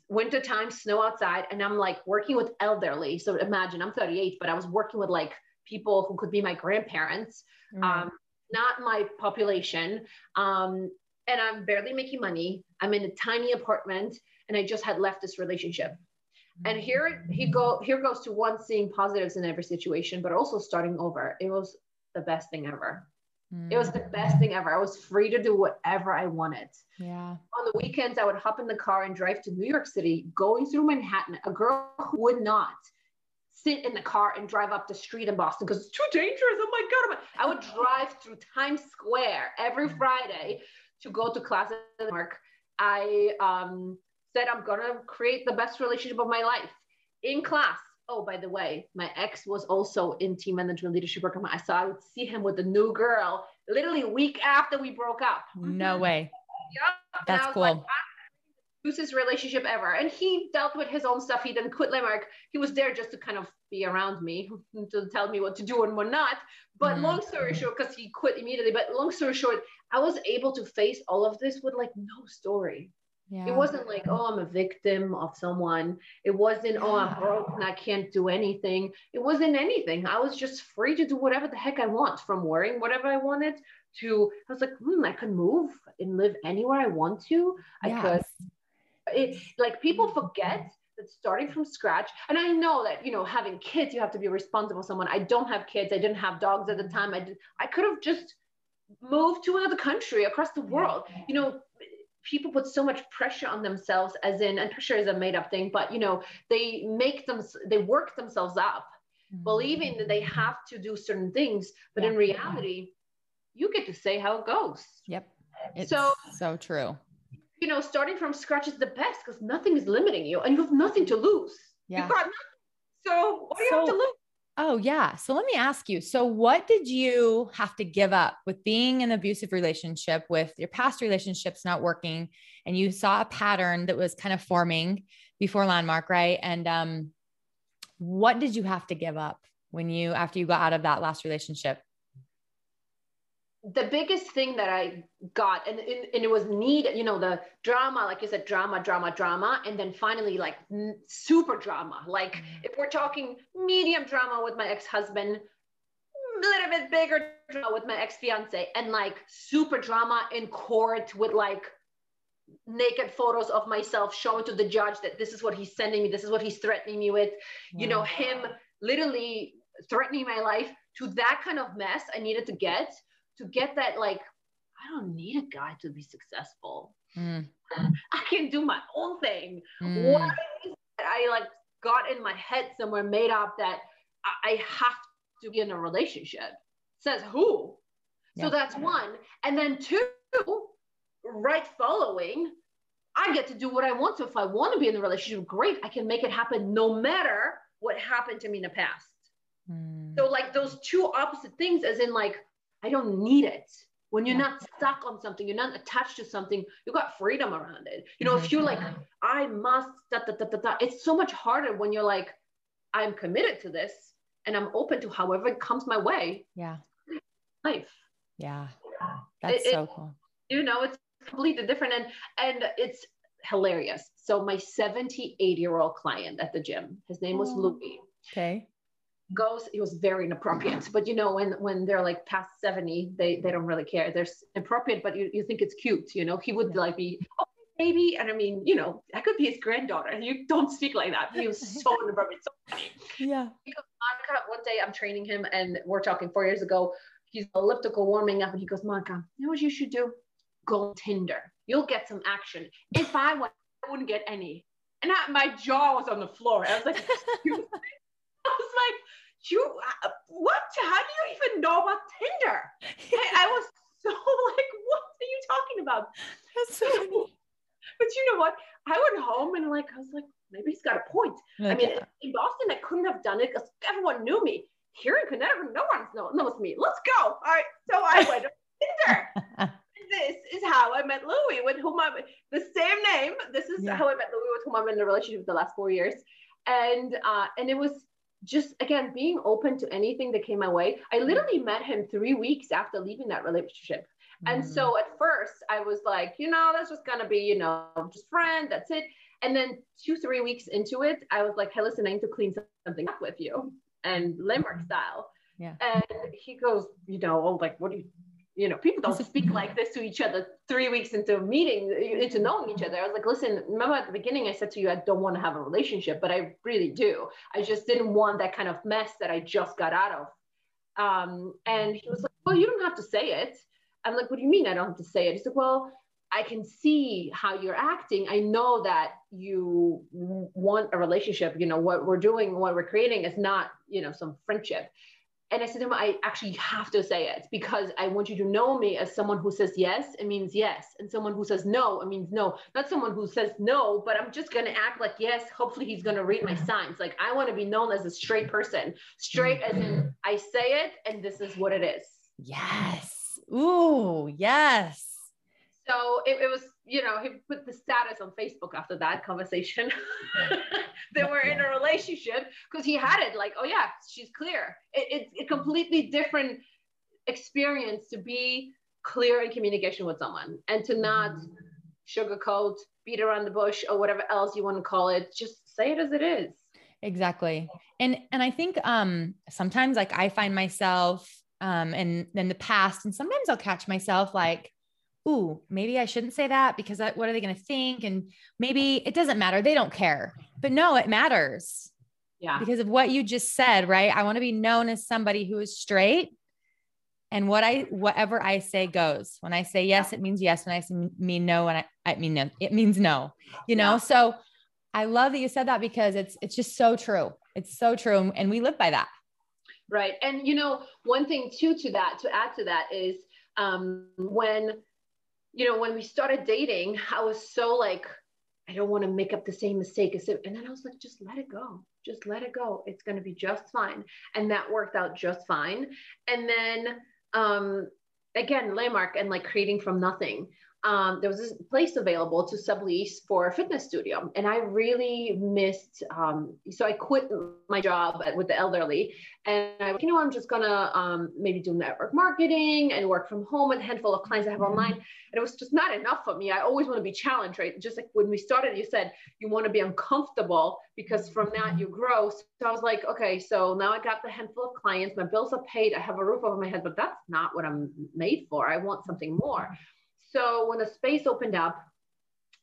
winter time, snow outside, and I'm like working with elderly. So imagine I'm 38, but I was working with like people who could be my grandparents. Mm-hmm. Um, not my population. Um, and I'm barely making money. I'm in a tiny apartment and I just had left this relationship. And here he go here goes to one seeing positives in every situation, but also starting over. It was the best thing ever. Mm. It was the best thing ever. I was free to do whatever I wanted. Yeah. On the weekends, I would hop in the car and drive to New York City, going through Manhattan. A girl who would not sit in the car and drive up the street in Boston because it's too dangerous. Oh my God. I would drive through Times Square every Friday to go to class at Mark, I um, said I'm gonna create the best relationship of my life in class. Oh, by the way, my ex was also in team management leadership program. I saw I would see him with a new girl literally a week after we broke up. No way. Yeah, that's cool. Like, his relationship ever. And he dealt with his own stuff. He didn't quit Landmark. He was there just to kind of be around me to tell me what to do and what not. But mm. long story short, because he quit immediately, but long story short, I was able to face all of this with like no story. Yeah. It wasn't like, oh, I'm a victim of someone. It wasn't, oh, I'm broke and I can't do anything. It wasn't anything. I was just free to do whatever the heck I want from wearing whatever I wanted to, I was like, hmm, I could move and live anywhere I want to. I yes. could it like people forget that starting from scratch and i know that you know having kids you have to be responsible someone i don't have kids i didn't have dogs at the time i did i could have just moved to another country across the world you know people put so much pressure on themselves as in and pressure is a made up thing but you know they make them they work themselves up mm-hmm. believing that they have to do certain things. But yeah. in reality, you get to say how it goes. Yep. It's so so true. You know, starting from scratch is the best because nothing is limiting you and you have nothing to lose. Yeah. You've got nothing. So what do you so, have to lose? Oh, yeah. So let me ask you. So, what did you have to give up with being in an abusive relationship with your past relationships not working? And you saw a pattern that was kind of forming before Landmark, right? And um, what did you have to give up when you, after you got out of that last relationship? The biggest thing that I got, and, and, it was need, you know, the drama, like you said, drama, drama, drama, and then finally, like n- super drama. Like mm-hmm. if we're talking medium drama with my ex-husband, a little bit bigger drama with my ex-fiance, and like super drama in court with like naked photos of myself showing to the judge that this is what he's sending me, this is what he's threatening me with. You know, him literally threatening my life to that kind of mess I needed to get to get that like I don't need a guy to be successful. Mm. I can do my own thing. Mm. Why I like got in my head somewhere made up that I have to be in a relationship. Says who? Yeah. So that's one. And then two, right following, I get to do what I want. So if I want to be in the relationship, great. I can make it happen no matter what happened to me in the past. Mm. So like those two opposite things, as in like I don't need it. When you're yeah. not stuck on something, you're not attached to something, you got freedom around it. You know, if you're like. I must, da, da, da, da, da, it's so much harder when you're like, I'm committed to this and I'm open to however it comes my way. Yeah. Life. Yeah. That's it, so cool. you know, it's completely different. And and it's hilarious. So my 78 year old client at the gym, his name was oh. Louis. Okay goes it was very inappropriate. Mm-hmm. But you know when when they're like past 70 they they don't really care. They're inappropriate but you, you think it's cute you know? He would yeah. like be oh baby and i mean you know I could be his granddaughter and you don't speak like that. He was so inappropriate so funny. Yeah. Because Monica, one day i'm training him and we're talking four years ago he's elliptical warming up and he goes Monica, you know what you should do? Go Tinder. You'll get some action. If i went i wouldn't get any. And I, my jaw was on the floor. I was like I was like, you, uh, what? How do you even know about Tinder? I, I was so like, what are you talking about? That's so funny. But you know what? I went home and like, I was like, maybe he's got a point. Okay. I mean, in Boston, I couldn't have done it because everyone knew me. Here in Connecticut, no one knows me. Let's go. All right. So I went to Tinder. this is how I met Louis, with whom I'm the same name. This is yeah. how I met Louis, with whom I'm in a relationship the last four years. And uh, and it was just again being open to anything that came my way. I literally met him three weeks after leaving that relationship. And mm. so at first I was like, you know, that's just gonna be, you know, just friend, that's it. And then two, three weeks into it, I was like, hey, listen, I need to clean something up with you and Landmark mm-hmm. style. Yeah. And he goes, you know, oh, like, what do you, you know, people don't speak like this to each other three weeks into meeting, into knowing each other. I was like, listen, remember at the beginning, I said to you, I don't want to have a relationship, but I really do. I just didn't want that kind of mess that I just got out of. Um, and he was like, well, you don't have to say it. I'm like, what do you mean I don't have to say it? He said, well, I can see how you're acting. I know that you want a relationship. You know, what we're doing, what we're creating is not, you know, some friendship. And I said to him, I actually have to say it because I want you to know me as someone who says yes, it means yes. And someone who says no, it means no. Not someone who says no, but I'm just going to act like yes. Hopefully he's going to read my mm-hmm. signs. Like I want to be known as a straight person, straight as in mm-hmm. I say it and this is what it is. Yes. Ooh, yes. So it, it was you know, he put the status on Facebook after that conversation. they were in a relationship because he had it like, oh yeah, she's clear. It, it's a completely different experience to be clear in communication with someone and to not sugarcoat, beat around the bush, or whatever else you want to call it. Just say it as it is. Exactly. And and I think um sometimes like I find myself um in in the past, and sometimes I'll catch myself like ooh, maybe I shouldn't say that because I, what are they going to think? And maybe it doesn't matter. They don't care. But no, it matters. Yeah. Because of what you just said, right? I want to be known as somebody who is straight. And what I, whatever I say goes. When I say yes, it means yes. When I say mean no, and I, I mean no, it means no, you know? Yeah. So I love that you said that because it's, it's just so true. It's so true. And we live by that. right and you know one thing too to that to add to that is um when you know when we started dating i was so like i don't want to make up the same mistake and then i was like just let it go. Just let it go. It's going to be just fine. And that worked out just fine. And then um again landmark and like creating from nothing um, there was this place available to sublease for a fitness studio. And i really missed um, so i quit my job with the elderly. And i you know i'm just gonna um, maybe do network marketing and work from home with a handful of clients i have online. And it was just not enough for me. I always want to be challenged right? Just like when we started you said you want to be uncomfortable because from that you grow. So i was like okay so now i got the handful of clients. My bills are paid. I have a roof over my head but that's not what i'm made for. I want something more so when the space opened up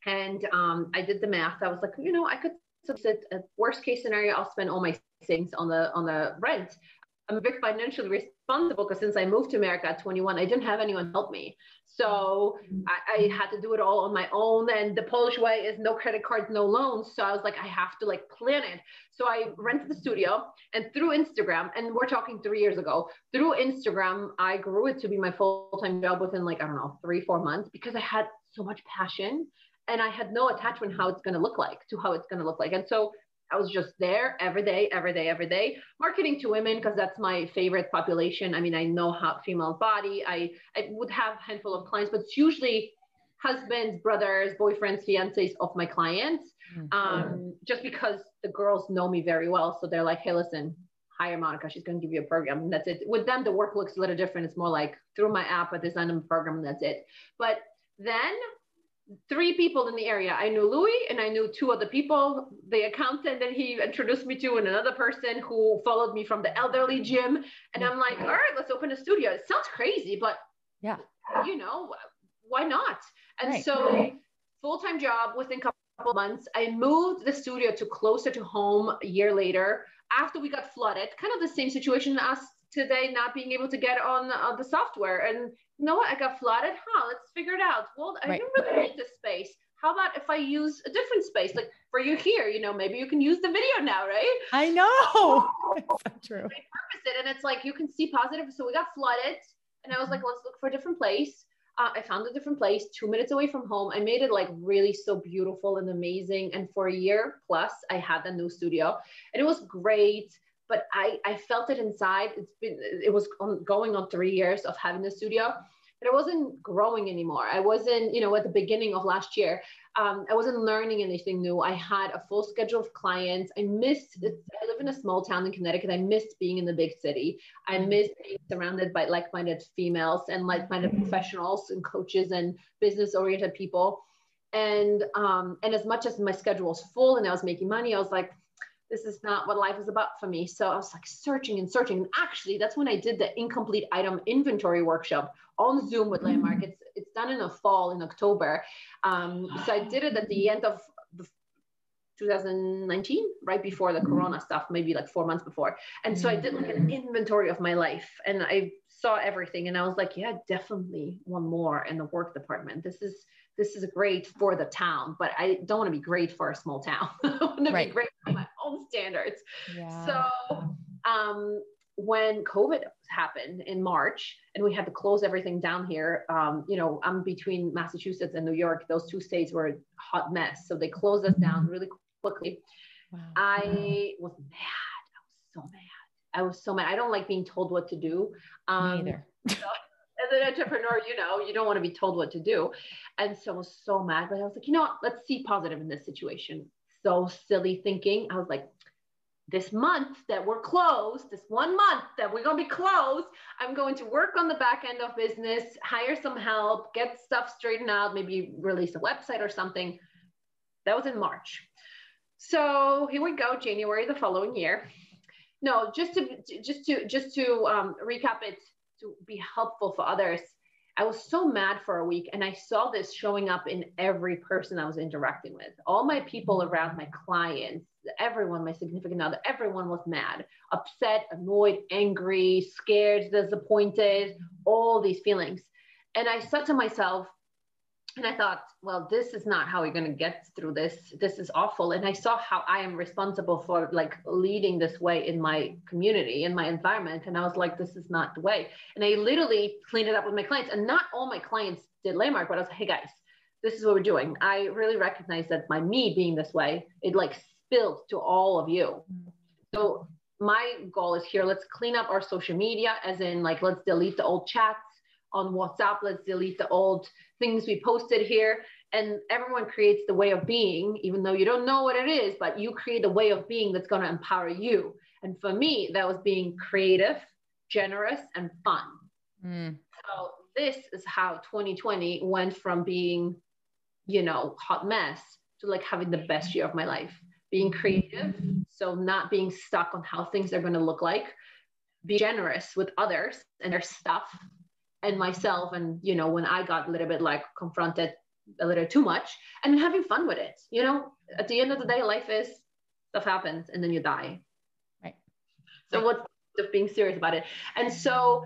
and um, I did the math, I was like, you know, I could sit at worst case scenario, I'll spend all my savings on the on the rent. I'm very financially responsible because since I moved to America at 21, I didn't have anyone help me. So mm-hmm. I, I, had to do it all on my own. And the Polish way is no credit cards, no loans. So I was like, I have to like plan it. So I rented the studio and through Instagram, and we're talking three years ago, through Instagram, I grew it to be my full-time job within like, I don't know, three, four months because I had so much passion and I had no attachment how it's going to look like to how it's going to look like. And so I was just there every day, every day, every day, marketing to women because that's my favorite population. I mean, I know how female body. I I would have a handful of clients, but it's usually husbands, brothers, boyfriends, fiancés of my clients. Mm-hmm. Um, just because the girls know me very well, so they're like, "Hey, listen, hire Monica. She's going to give you a program." And that's it. With them, the work looks a little different. It's more like through my app, I design them a program, and that's it. But then three people in the area. I knew Louis and I knew two other people, the accountant that he introduced me to, and another person who followed me from the elderly gym. And I'm like, all right, let's open a studio. It sounds crazy, but yeah, you know, why not? And right. so full-time job within a couple months, I moved the studio to closer to home a year later after we got flooded, kind of the same situation as today, not being able to get on uh, the software. And you know what? I got flooded. Huh? Let's figure it out. Well, I right. don't really need this space. How about if I use a different space, like for you here? You know, maybe you can use the video now, right? I know. That's true. Repurpose it, and it's like you can see positive. So we got flooded, and I was like, let's look for a different place. Uh, I found a different place, two minutes away from home. I made it like really so beautiful and amazing. And for a year plus, I had the new studio, and it was great but I, I felt it inside. It's been, it was on, going on three years of having the studio, but I wasn't growing anymore. I wasn't, you know, at the beginning of last year, um, I wasn't learning anything new. I had a full schedule of clients. I missed, I live in a small town in Connecticut. I missed being in the big city. I mm-hmm. missed being surrounded by like-minded females and like-minded professionals and coaches and business-oriented people. And um, and as much as my schedule was full and I was making money, I was like, this is not what life is about for me. So I was like searching and searching. And actually, that's when I did the incomplete item inventory workshop on Zoom with mm. Landmark. It's, it's done in the fall in October. Um, so I did it at the end of 2019, right before the mm. Corona stuff, maybe like four months before. And so I did like an mm. inventory of my life and I saw everything. And I was like, yeah, definitely one more in the work department. This is this is great for the town, but I don't want to be great for a small town. I want to right. be great for my own standards. Yeah. So um, when COVID happened in March and we had to close everything down here, um, you know, I'm between Massachusetts and New York. Those two states were a hot mess. So they closed us down really quickly. Wow. I was mad. I was so mad. I was so mad. I don't like being told what to do. Um, Me either. so, as an entrepreneur, you know, you don't want to be told what to do. And so I was so mad, but I was like, you know what? Let's see positive in this situation. So silly thinking. I was like, this month that we're closed, this one month that we're going to be closed, I'm going to work on the back end of business, hire some help, get stuff straightened out, maybe release a website or something. That was in March. So here we go, January the following year. No, just to just to just to um, recap it to be helpful for others. I was so mad for a week and I saw this showing up in every person I was interacting with. All my people mm-hmm. around, my clients, everyone, my significant other, everyone was mad, upset, annoyed, angry, scared, disappointed, all these feelings. And I said to myself, and I thought, well, this is not how we're going to get through this. This is awful. And I saw how I am responsible for like leading this way in my community, in my environment. And I was like, this is not the way. And I literally cleaned it up with my clients. And not all my clients did landmark, but I was like, hey guys, this is what we're doing. I really recognize that by me being this way, it like spilled to all of you. So my goal is here, let's clean up our social media, as in like, let's delete the old chats on WhatsApp, let's delete the old things we posted here. And everyone creates the way of being, even though you don't know what it is, but you create a way of being that's going to empower you. And for me, that was being creative, generous, and fun. Mm. So this is how 2020 went from being, you know, hot mess to like having the best year of my life. Being creative, so not being stuck on how things are going to look like. Be generous with others and their stuff and myself and you know when i got a little bit like confronted a little too much and having fun with it you know? At the end of the day life is stuff happens and then you die. Right. So what's being serious about it? And so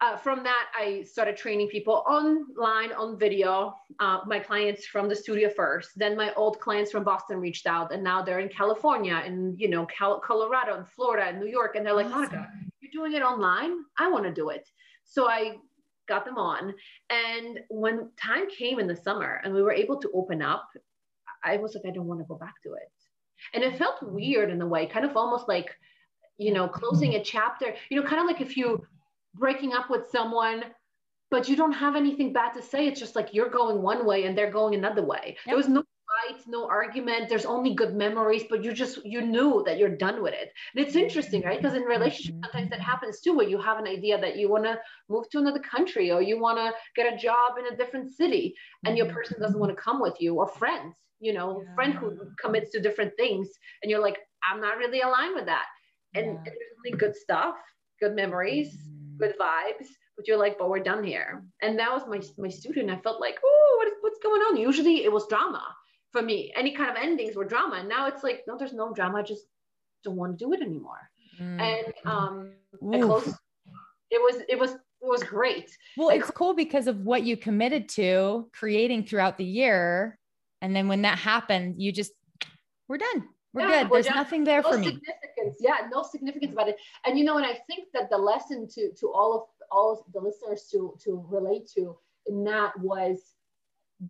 uh, from that i started training people online on video. Uh, my clients from the studio first. Then my old clients from boston reached out and now they're in california and you know Cal- colorado and florida and new york and they're like awesome. monica you're doing it online? I want to do it. So i got them on. And when time came in the summer and we were able to open up, I was like, I don't want to go back to it. And it felt weird in a way, kind of almost like, you know, closing a chapter, you know, kind of like if you breaking up with someone, but you don't have anything bad to say. It's just like you're going one way and they're going another way. Yep. There was no fights, no argument. There's only good memories, but you just you knew that you're done with it. And it's interesting, right? Because in relationships, sometimes that happens too, where you have an idea that you want to move to another country or you want to get a job in a different city, and your person doesn't want to come with you, or friends, you know, yeah. friend who commits to different things, and you're like, I'm not really aligned with that. And, yeah. and there's only good stuff, good memories, mm. good vibes but you're like, but we're done here. And that was my my student. I felt like, oh, what is, what's going on? Usually it was drama for me. Any kind of endings were drama. And now it's like, no, there's no drama. I just don't want to do it anymore. Mm. And um, I closed. It was it was it was great. Well, it's cool because of what you committed to creating throughout the year. And then when that happened, you just we're done. We're yeah, good. There's nothing there no for me. Yeah, no significance about it. And you know, and I think that the lesson to to all of all of the listeners to to relate to in that was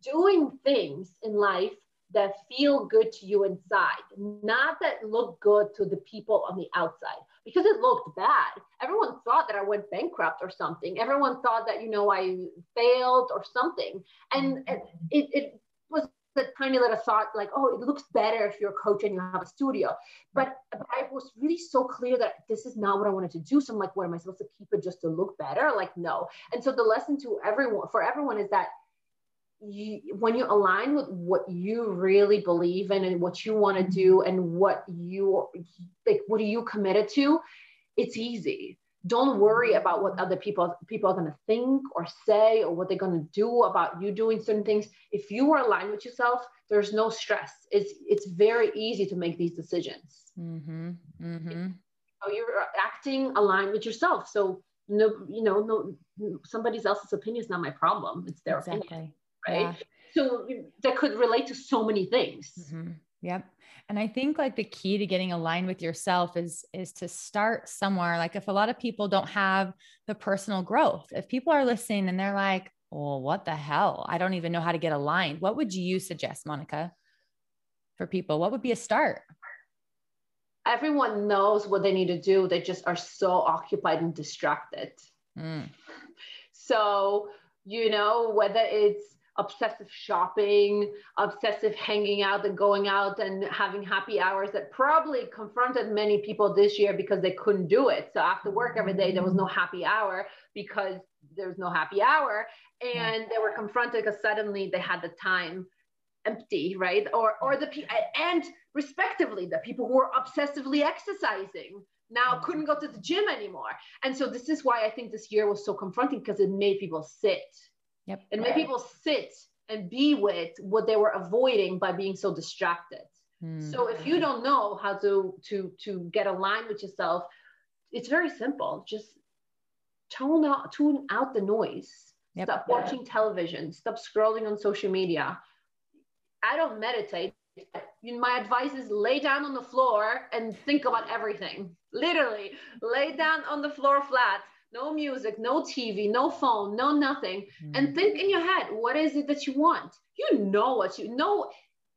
doing things in life that feel good to you inside, not that look good to the people on the outside because it looked bad. Everyone thought that I went bankrupt or something. Everyone thought that, you know, I failed or something. And it, it was a tiny little thought like, oh, it looks better if you're a coach and you have a studio. But, but I was really so clear that this is not what I wanted to do. So I'm like, what am I supposed to keep it just to look better? Like, no. And so the lesson to everyone, for everyone is that you, when you align with what you really believe in and what you want to do and what you like what are you committed to it's easy. Don't worry about what other people people are going to think or say or what they're going to do about you doing certain things. If you are aligned with yourself there's no stress. It's it's very easy to make these decisions. Mm-hmm. Mm-hmm. So you're acting aligned with yourself. So no you know no somebody else's opinion is not my problem. It's their exactly. opinion right? Yeah. So that could relate to so many things. Mm-hmm. Yep. And I think like the key to getting aligned with yourself is is to start somewhere. Like if a lot of people don't have the personal growth, if people are listening and they're like, "Well, what the hell? I don't even know how to get aligned." What would you suggest, Monica? For people, what would be a start? Everyone knows what they need to do. They just are so occupied and distracted. Mm. So, you know, whether it's obsessive shopping, obsessive hanging out and going out and having happy hours that probably confronted many people this year because they couldn't do it. So after work every day, there was no happy hour because there was no happy hour. And they were confronted because suddenly they had the time empty, right? Or, or the, and respectively, the people who were obsessively exercising now couldn't go to the gym anymore. And so this is why I think this year was so confronting because it made people sit Yep. And made people sit and be with what they were avoiding by being so distracted. Mm. So if you don't know how to to to get aligned with yourself, it's very simple. Just tone out tune out the noise. Yep. Stop watching television. Stop scrolling on social media. I don't meditate. My advice is lay down on the floor and think about everything. Literally, lay down on the floor flat. No music, no TV, no phone, no nothing. Mm. And think in your head, what is it that you want? You know what you know.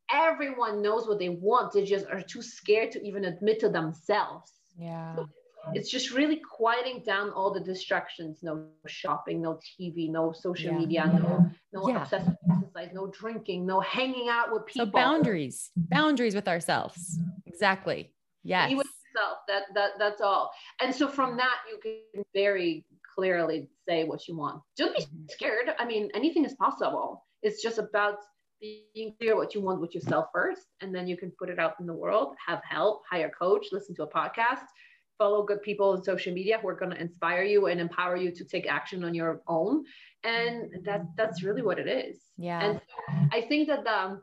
Everyone knows what they want. They just are too scared to even admit to themselves. Yeah. So it's just really quieting down all the distractions no shopping no tv no social yeah. media no no yeah. obsessive exercise no drinking no hanging out with people so boundaries boundaries with ourselves exactly yes Be with yourself that that that's all. And so from that you can very clearly say what you want. Don't be mm-hmm. scared. I mean anything is possible. It's just about being clear what you want with yourself first and then you can put it out in the world have help hire a coach listen to a podcast follow good people on social media who are going to inspire you and empower you to take action on your own. And that that's really what it is. Yeah. And so i think that the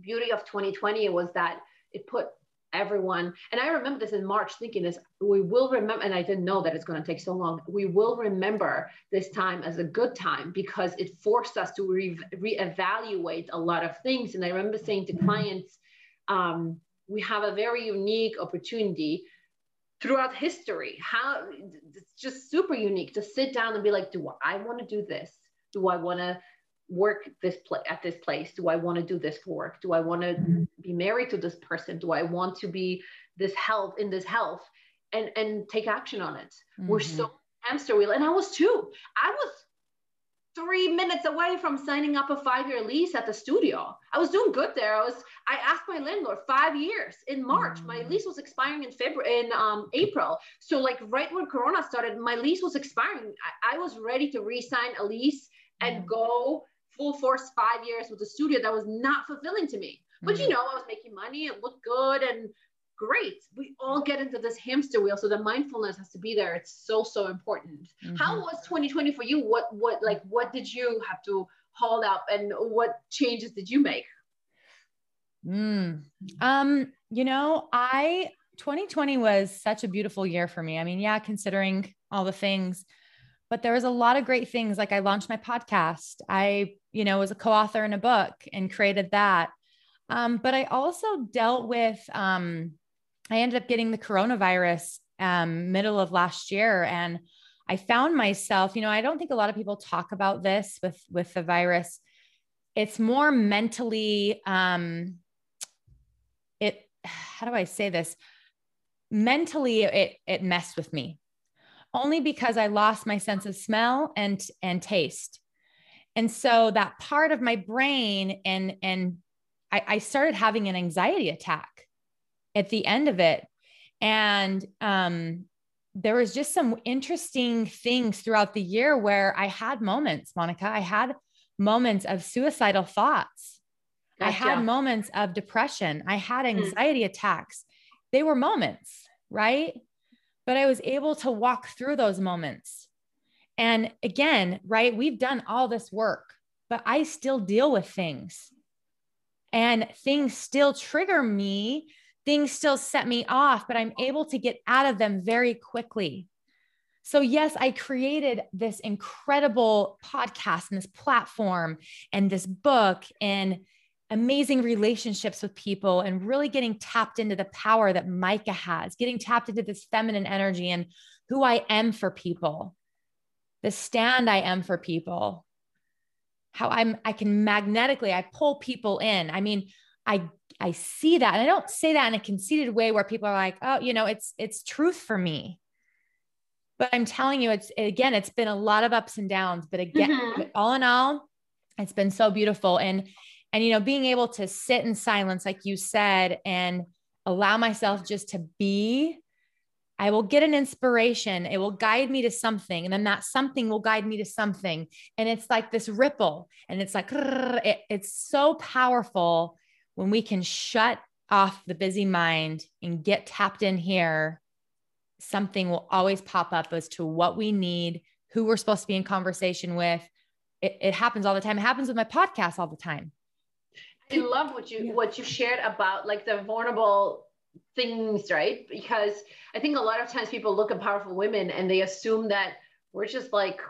beauty of 2020 was that it put everyone and i remember this in march thinking this we will remember and i didn't know that it's going to take so long we will remember this time as a good time because it forced us to re- reevaluate a lot of things and i remember saying to clients um, we have a very unique opportunity throughout history. How it's just super unique to sit down and be like, do I want to do this? Do I want to work this pla- at this place? Do I want to do this work? Do I want to mm-hmm. be married to this person? Do I want to be this health in this health and and take action on it? Mm-hmm. We're so hamster wheel, and I was too. I was three minutes away from signing up a five-year lease at the studio. I was doing good there. I was. I asked my landlord five years in March. Mm. My lease was expiring in February, in um, April. So like right when Corona started, my lease was expiring. I, I was ready to re-sign a lease and mm. go full force five years with a studio that was not fulfilling to me. But you mm. know, I was making money. It looked good, and great. We all get into this hamster wheel. So the mindfulness has to be there. It's so, so important. Mm-hmm. How was 2020 for you? What, what, like, what did you have to hold up and what changes did you make? Mm. Um, you know, I, 2020 was such a beautiful year for me. I mean, yeah, considering all the things, but there was a lot of great things. Like I launched my podcast. I, you know, was a co-author in a book and created that. Um, but I also dealt with um, I ended up getting the coronavirus um, middle of last year, and I found myself. You know, I don't think a lot of people talk about this with with the virus. It's more mentally. Um, it. How do I say this? Mentally, it it messed with me, only because I lost my sense of smell and and taste, and so that part of my brain and and I, I started having an anxiety attack at the end of it. And um, there was just some interesting things throughout the year where I had moments, Monica. I had moments of suicidal thoughts. Gotcha. I had moments of depression. I had hmm. anxiety mm. attacks. They were moments, right? But I was able to walk through those moments. And again, right, we've done all this work, but I still deal with things. And things still trigger me things still set me off, but I'm able to get out of them very quickly. So, yes, I created this incredible podcast and this platform and this book and amazing relationships with people and really getting tapped into the power that Micah has, getting tapped into this feminine energy and who I am for people, the stand I am for people, how I'm, I can magnetically, I pull people in. I mean, I I see that. And I don't say that in a conceited way where people are like, oh, you know, it's it's truth for me. But I'm telling you, it's again, it's been a lot of ups and downs. But again, mm-hmm. all in all, it's been so beautiful. And and you know, being able to sit in silence, like you said, and allow myself just to be I will get an inspiration. It will guide me to something. And then that something will guide me to something. And it's like this ripple. And it's like, it, it's so powerful when we can shut off the busy mind and get tapped in here, something will always pop up as to what we need, who we're supposed to be in conversation with. It, it happens all the time. It happens with my podcast all the time. I love what you yeah. what you shared about like the vulnerable things, right? Because I think a lot of times people look at powerful women and they assume that we're just like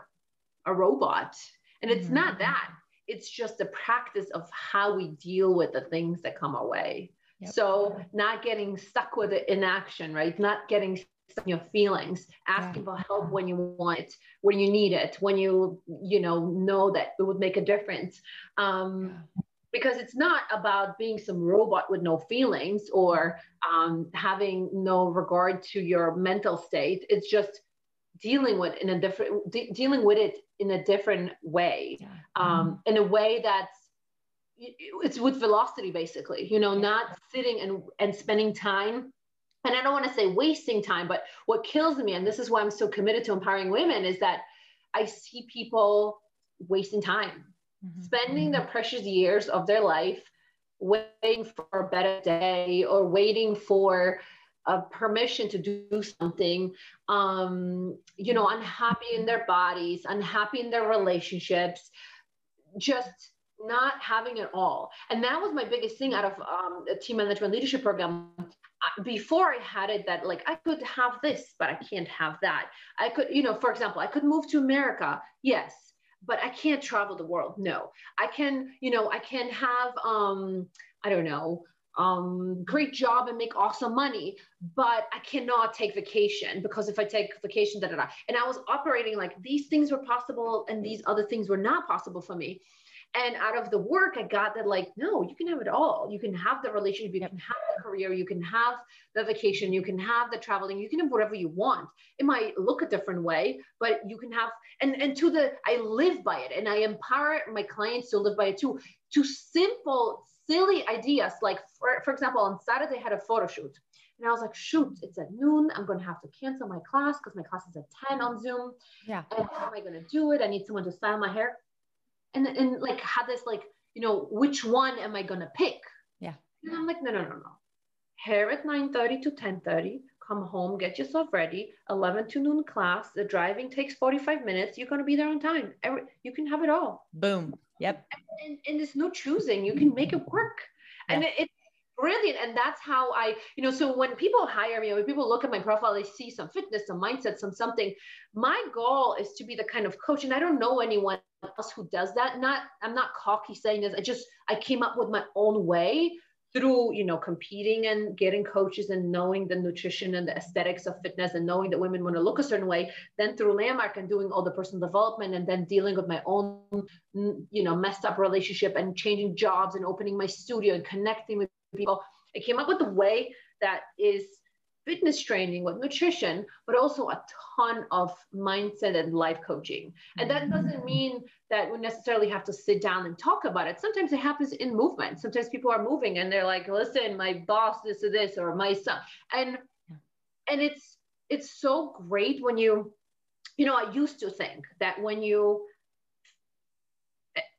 a robot And it's mm-hmm. not that, it's just the practice of how we deal with the things that come our way. Yep. So, not getting stuck with it in action, right? Not getting your feelings asking yeah. for help when you want it when you need it when you you know know that it would make a difference um, yeah. Because it's not about being some robot with no feelings or um, having no regard to your mental state. It's just dealing with in a different de- dealing with it in a different way. Yeah. um, in a way that's it's with velocity basically you know not sitting and and spending time. And I don't want to say wasting time, but what kills me, and this is why I'm so committed to empowering women, is that I see people wasting time, mm-hmm. spending mm-hmm. the precious years of their life waiting for a better day or waiting for a permission to do something um, you know unhappy in their bodies unhappy in their relationships just not having it all and that was my biggest thing out of um, the team management leadership program before I had it that like I could have this, but I can't have that. I could, you know, for example, I could move to America, yes, but I can't travel the world. No, I can, you know, I can have, um, I don't know, um, great job and make awesome money, but I cannot take vacation because if I take vacation, da da da. And I was operating like these things were possible and these other things were not possible for me and out of the work i got that like no you can have it all you can have the relationship you can have the career you can have the vacation you can have the traveling you can have whatever you want it might look a different way but you can have and and to the i live by it and i empower my clients to live by it too to simple silly ideas like for, for example on saturday i had a photo shoot and I was like, shoot, it's at noon. I'm going to have to cancel my class because my class is at 10 on Zoom. Yeah. And how am I going to do it? I need someone to style my hair and and like had this like you know which one am i gonna pick? Yeah. And i'm like no no no no. Hair at 9.30 to 10.30 come home get yourself ready. 11 to noon class. The driving takes 45 minutes. You're to be there on time. Every, you can have it all. Boom. Yep. And, and, there's no choosing. You can make it work. Yeah. and it, it's brilliant. And that's how i you know so when people hire me when people look at my profile they see some fitness some mindset some something my goal is to be the kind of coach. And i don't know anyone else who does that not i'm not cocky saying this i just i came up with my own way through you know competing and getting coaches and knowing the nutrition and the aesthetics of fitness and knowing that women want to look a certain way then through landmark and doing all the personal development and then dealing with my own mm, you know messed up relationship and changing jobs and opening my studio and connecting with people. I came up with a way that is fitness training with nutrition, but also a ton of mindset and life coaching. And that mm-hmm. doesn't mean that we necessarily have to sit down and talk about it. Sometimes it happens in movement. Sometimes people are moving and they're like, listen, my boss, this or this, or my son. And and it's it's so great when you, you know, I used to think that when you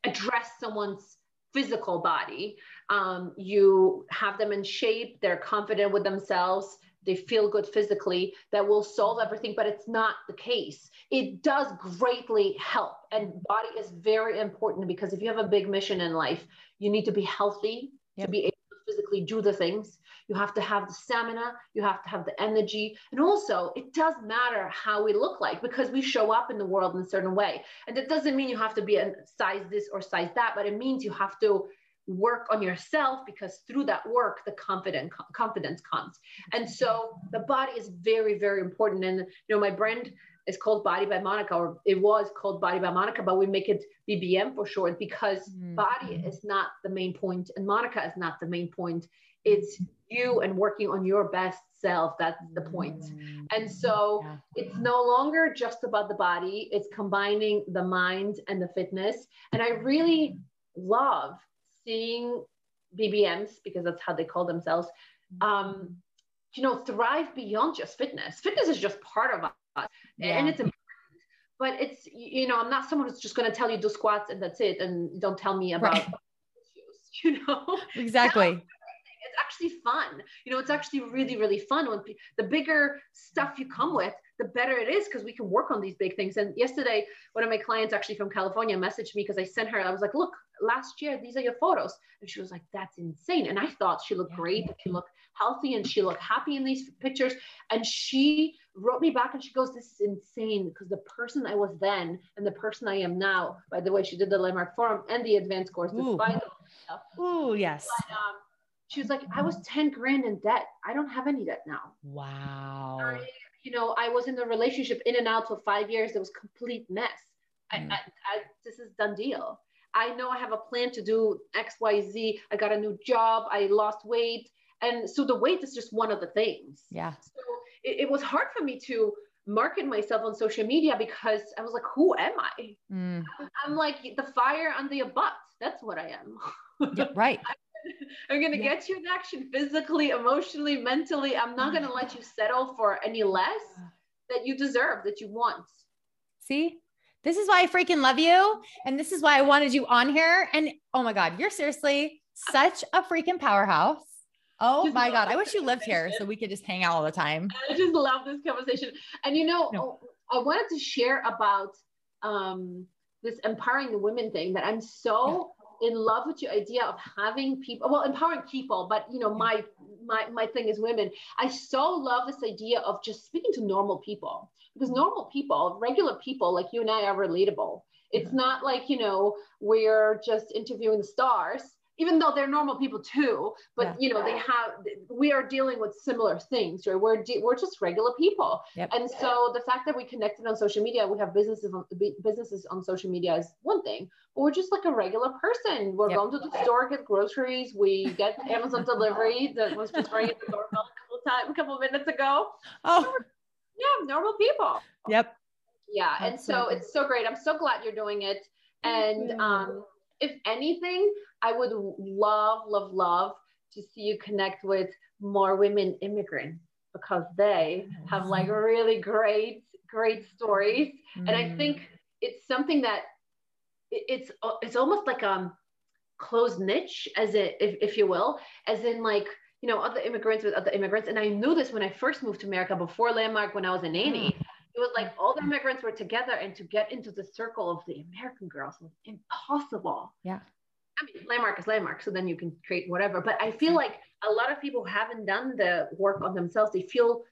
address someone's physical body. Um, you have them in shape, they're confident with themselves, they feel good physically, that will solve everything, but it's not the case. It does greatly help. And body is very important because if you have a big mission in life, you need to be healthy yep. to be able to physically do the things. You have to have the stamina, you have to have the energy. And also, it does matter how we look like because we show up in the world in a certain way. And that doesn't mean you have to be a size this or size that, but it means you have to work on yourself because through that work the confident confidence comes and so the body is very very important and you know my brand is called body by monica or it was called body by monica but we make it bbm for short because mm-hmm. body is not the main point and monica is not the main point it's you and working on your best self that's the point mm-hmm. and so yeah. it's no longer just about the body it's combining the mind and the fitness and i really love seeing BBMs, because that's how they call themselves, um, you know, thrive beyond just fitness. Fitness is just part of us, yeah. and it's important. But it's you know, I'm not someone who's just going to tell you do squats and that's it, and don't tell me about right. issues. You know, exactly it's actually fun. You know, it's actually really, really fun when the bigger stuff you come with, the better it is because we can work on these big things. And yesterday, one of my clients actually from California messaged me because I sent her, I was like, look, last year. These are your photos. And she was like, that's insane. And I thought she looked great. She looked healthy and she looked happy in these pictures. And she wrote me back and she goes, this is insane because the person I was then and the person I am now, by the way, she did the Landmark Forum and the advanced course Ooh. despite stuff. Ooh, yes. But, um, she was like, I was 10 grand in debt. I don't have any debt now. Wow. I, you know, I was in a relationship in and out for five years. It was complete mess. I, Mm. I, I, this is done deal. I know I have a plan to do X, Y, Z. I got a new job. I lost weight. And so the weight is just one of the things. Yeah. So it, it was hard for me to market myself on social media because I was like, who am I? Mm. I'm like the fire under your butt. That's what I am. Yeah, right. I'm going to Yeah. get you in action physically, emotionally, mentally. I'm not going to let you settle for any less that you deserve, that you want. See, this is why I freaking love you. And this is why I wanted you on here. And oh my God, you're seriously such a freaking powerhouse. Oh Just my God. I wish you lived here so we could just hang out all the time. I just love this conversation. And you know, No. I wanted to share about um, this empowering the women thing that I'm so in love with your idea of having people, well, empowering people, but you know, my my my thing is women. I so love this idea of just speaking to normal people because mm-hmm. normal people, regular people like you and I are relatable. It's not like, you know, we're just interviewing the stars, even though they're normal people too, but Yeah. you know, they have we are dealing with similar things, right? We're de- we're just regular people. Yep. And so the fact that we connected on social media, we have businesses on bu- businesses on social media is one thing, but we're just like a regular person. We're Yep. going to the store, get groceries, we get Amazon delivery that was just ringing the doorbell a couple of times, a couple of minutes ago. Oh, Yeah, normal people. yep. Yeah, and so Absolutely. it's so great. I'm so glad you're doing it. And um, if anything, I would love, love, love to see you connect with more women immigrants because they have like mm-hmm. really great, great stories. And I Mm. think it's something that it's it's almost like a closed niche, as it if, if you will, as in like you know other immigrants with other immigrants. And I knew this when I first moved to America before Landmark when I was a nanny. Mm. It was like all the immigrants were together, and to get into the circle of the American girls was impossible. Yeah. I mean, landmark is landmark, so then you can create whatever. But I feel like a lot of people haven't done the work on themselves. They feel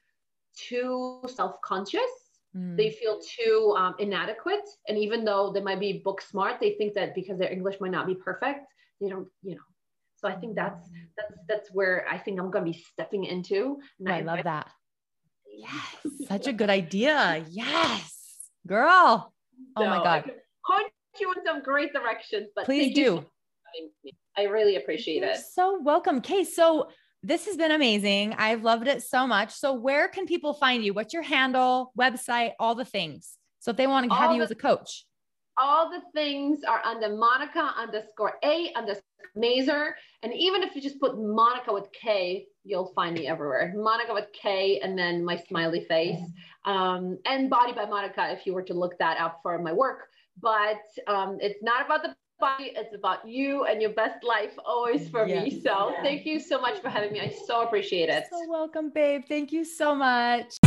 too self-conscious. Mm. They feel too um, inadequate, and even though they might be book smart, they think that because their English might not be perfect, they don't, you know. So I think that's that's that's where I think I'm going to be stepping into. And I love that. Yes. Such a good idea. Yes. Girl. Oh my So I God. point you in some great directions, but Please thank you so do. much for having me. I really appreciate You're it. so welcome. Okay. So this has been amazing. I've loved it so much. So where can people find you? What's your handle, website, all the things? So if they want to have All you as a coach. all the things are under Monica underscore A underscore Mazer. And even if you just put Monica with K, you'll find me everywhere. Monica with K and then my smiley face. Um, and Body by Monica if you were to look that up for my work. But um, it's not about the body, it's about you and your best life always for me. Yes. So thank you so much for having me. I so appreciate it. So welcome, babe. Thank you so much.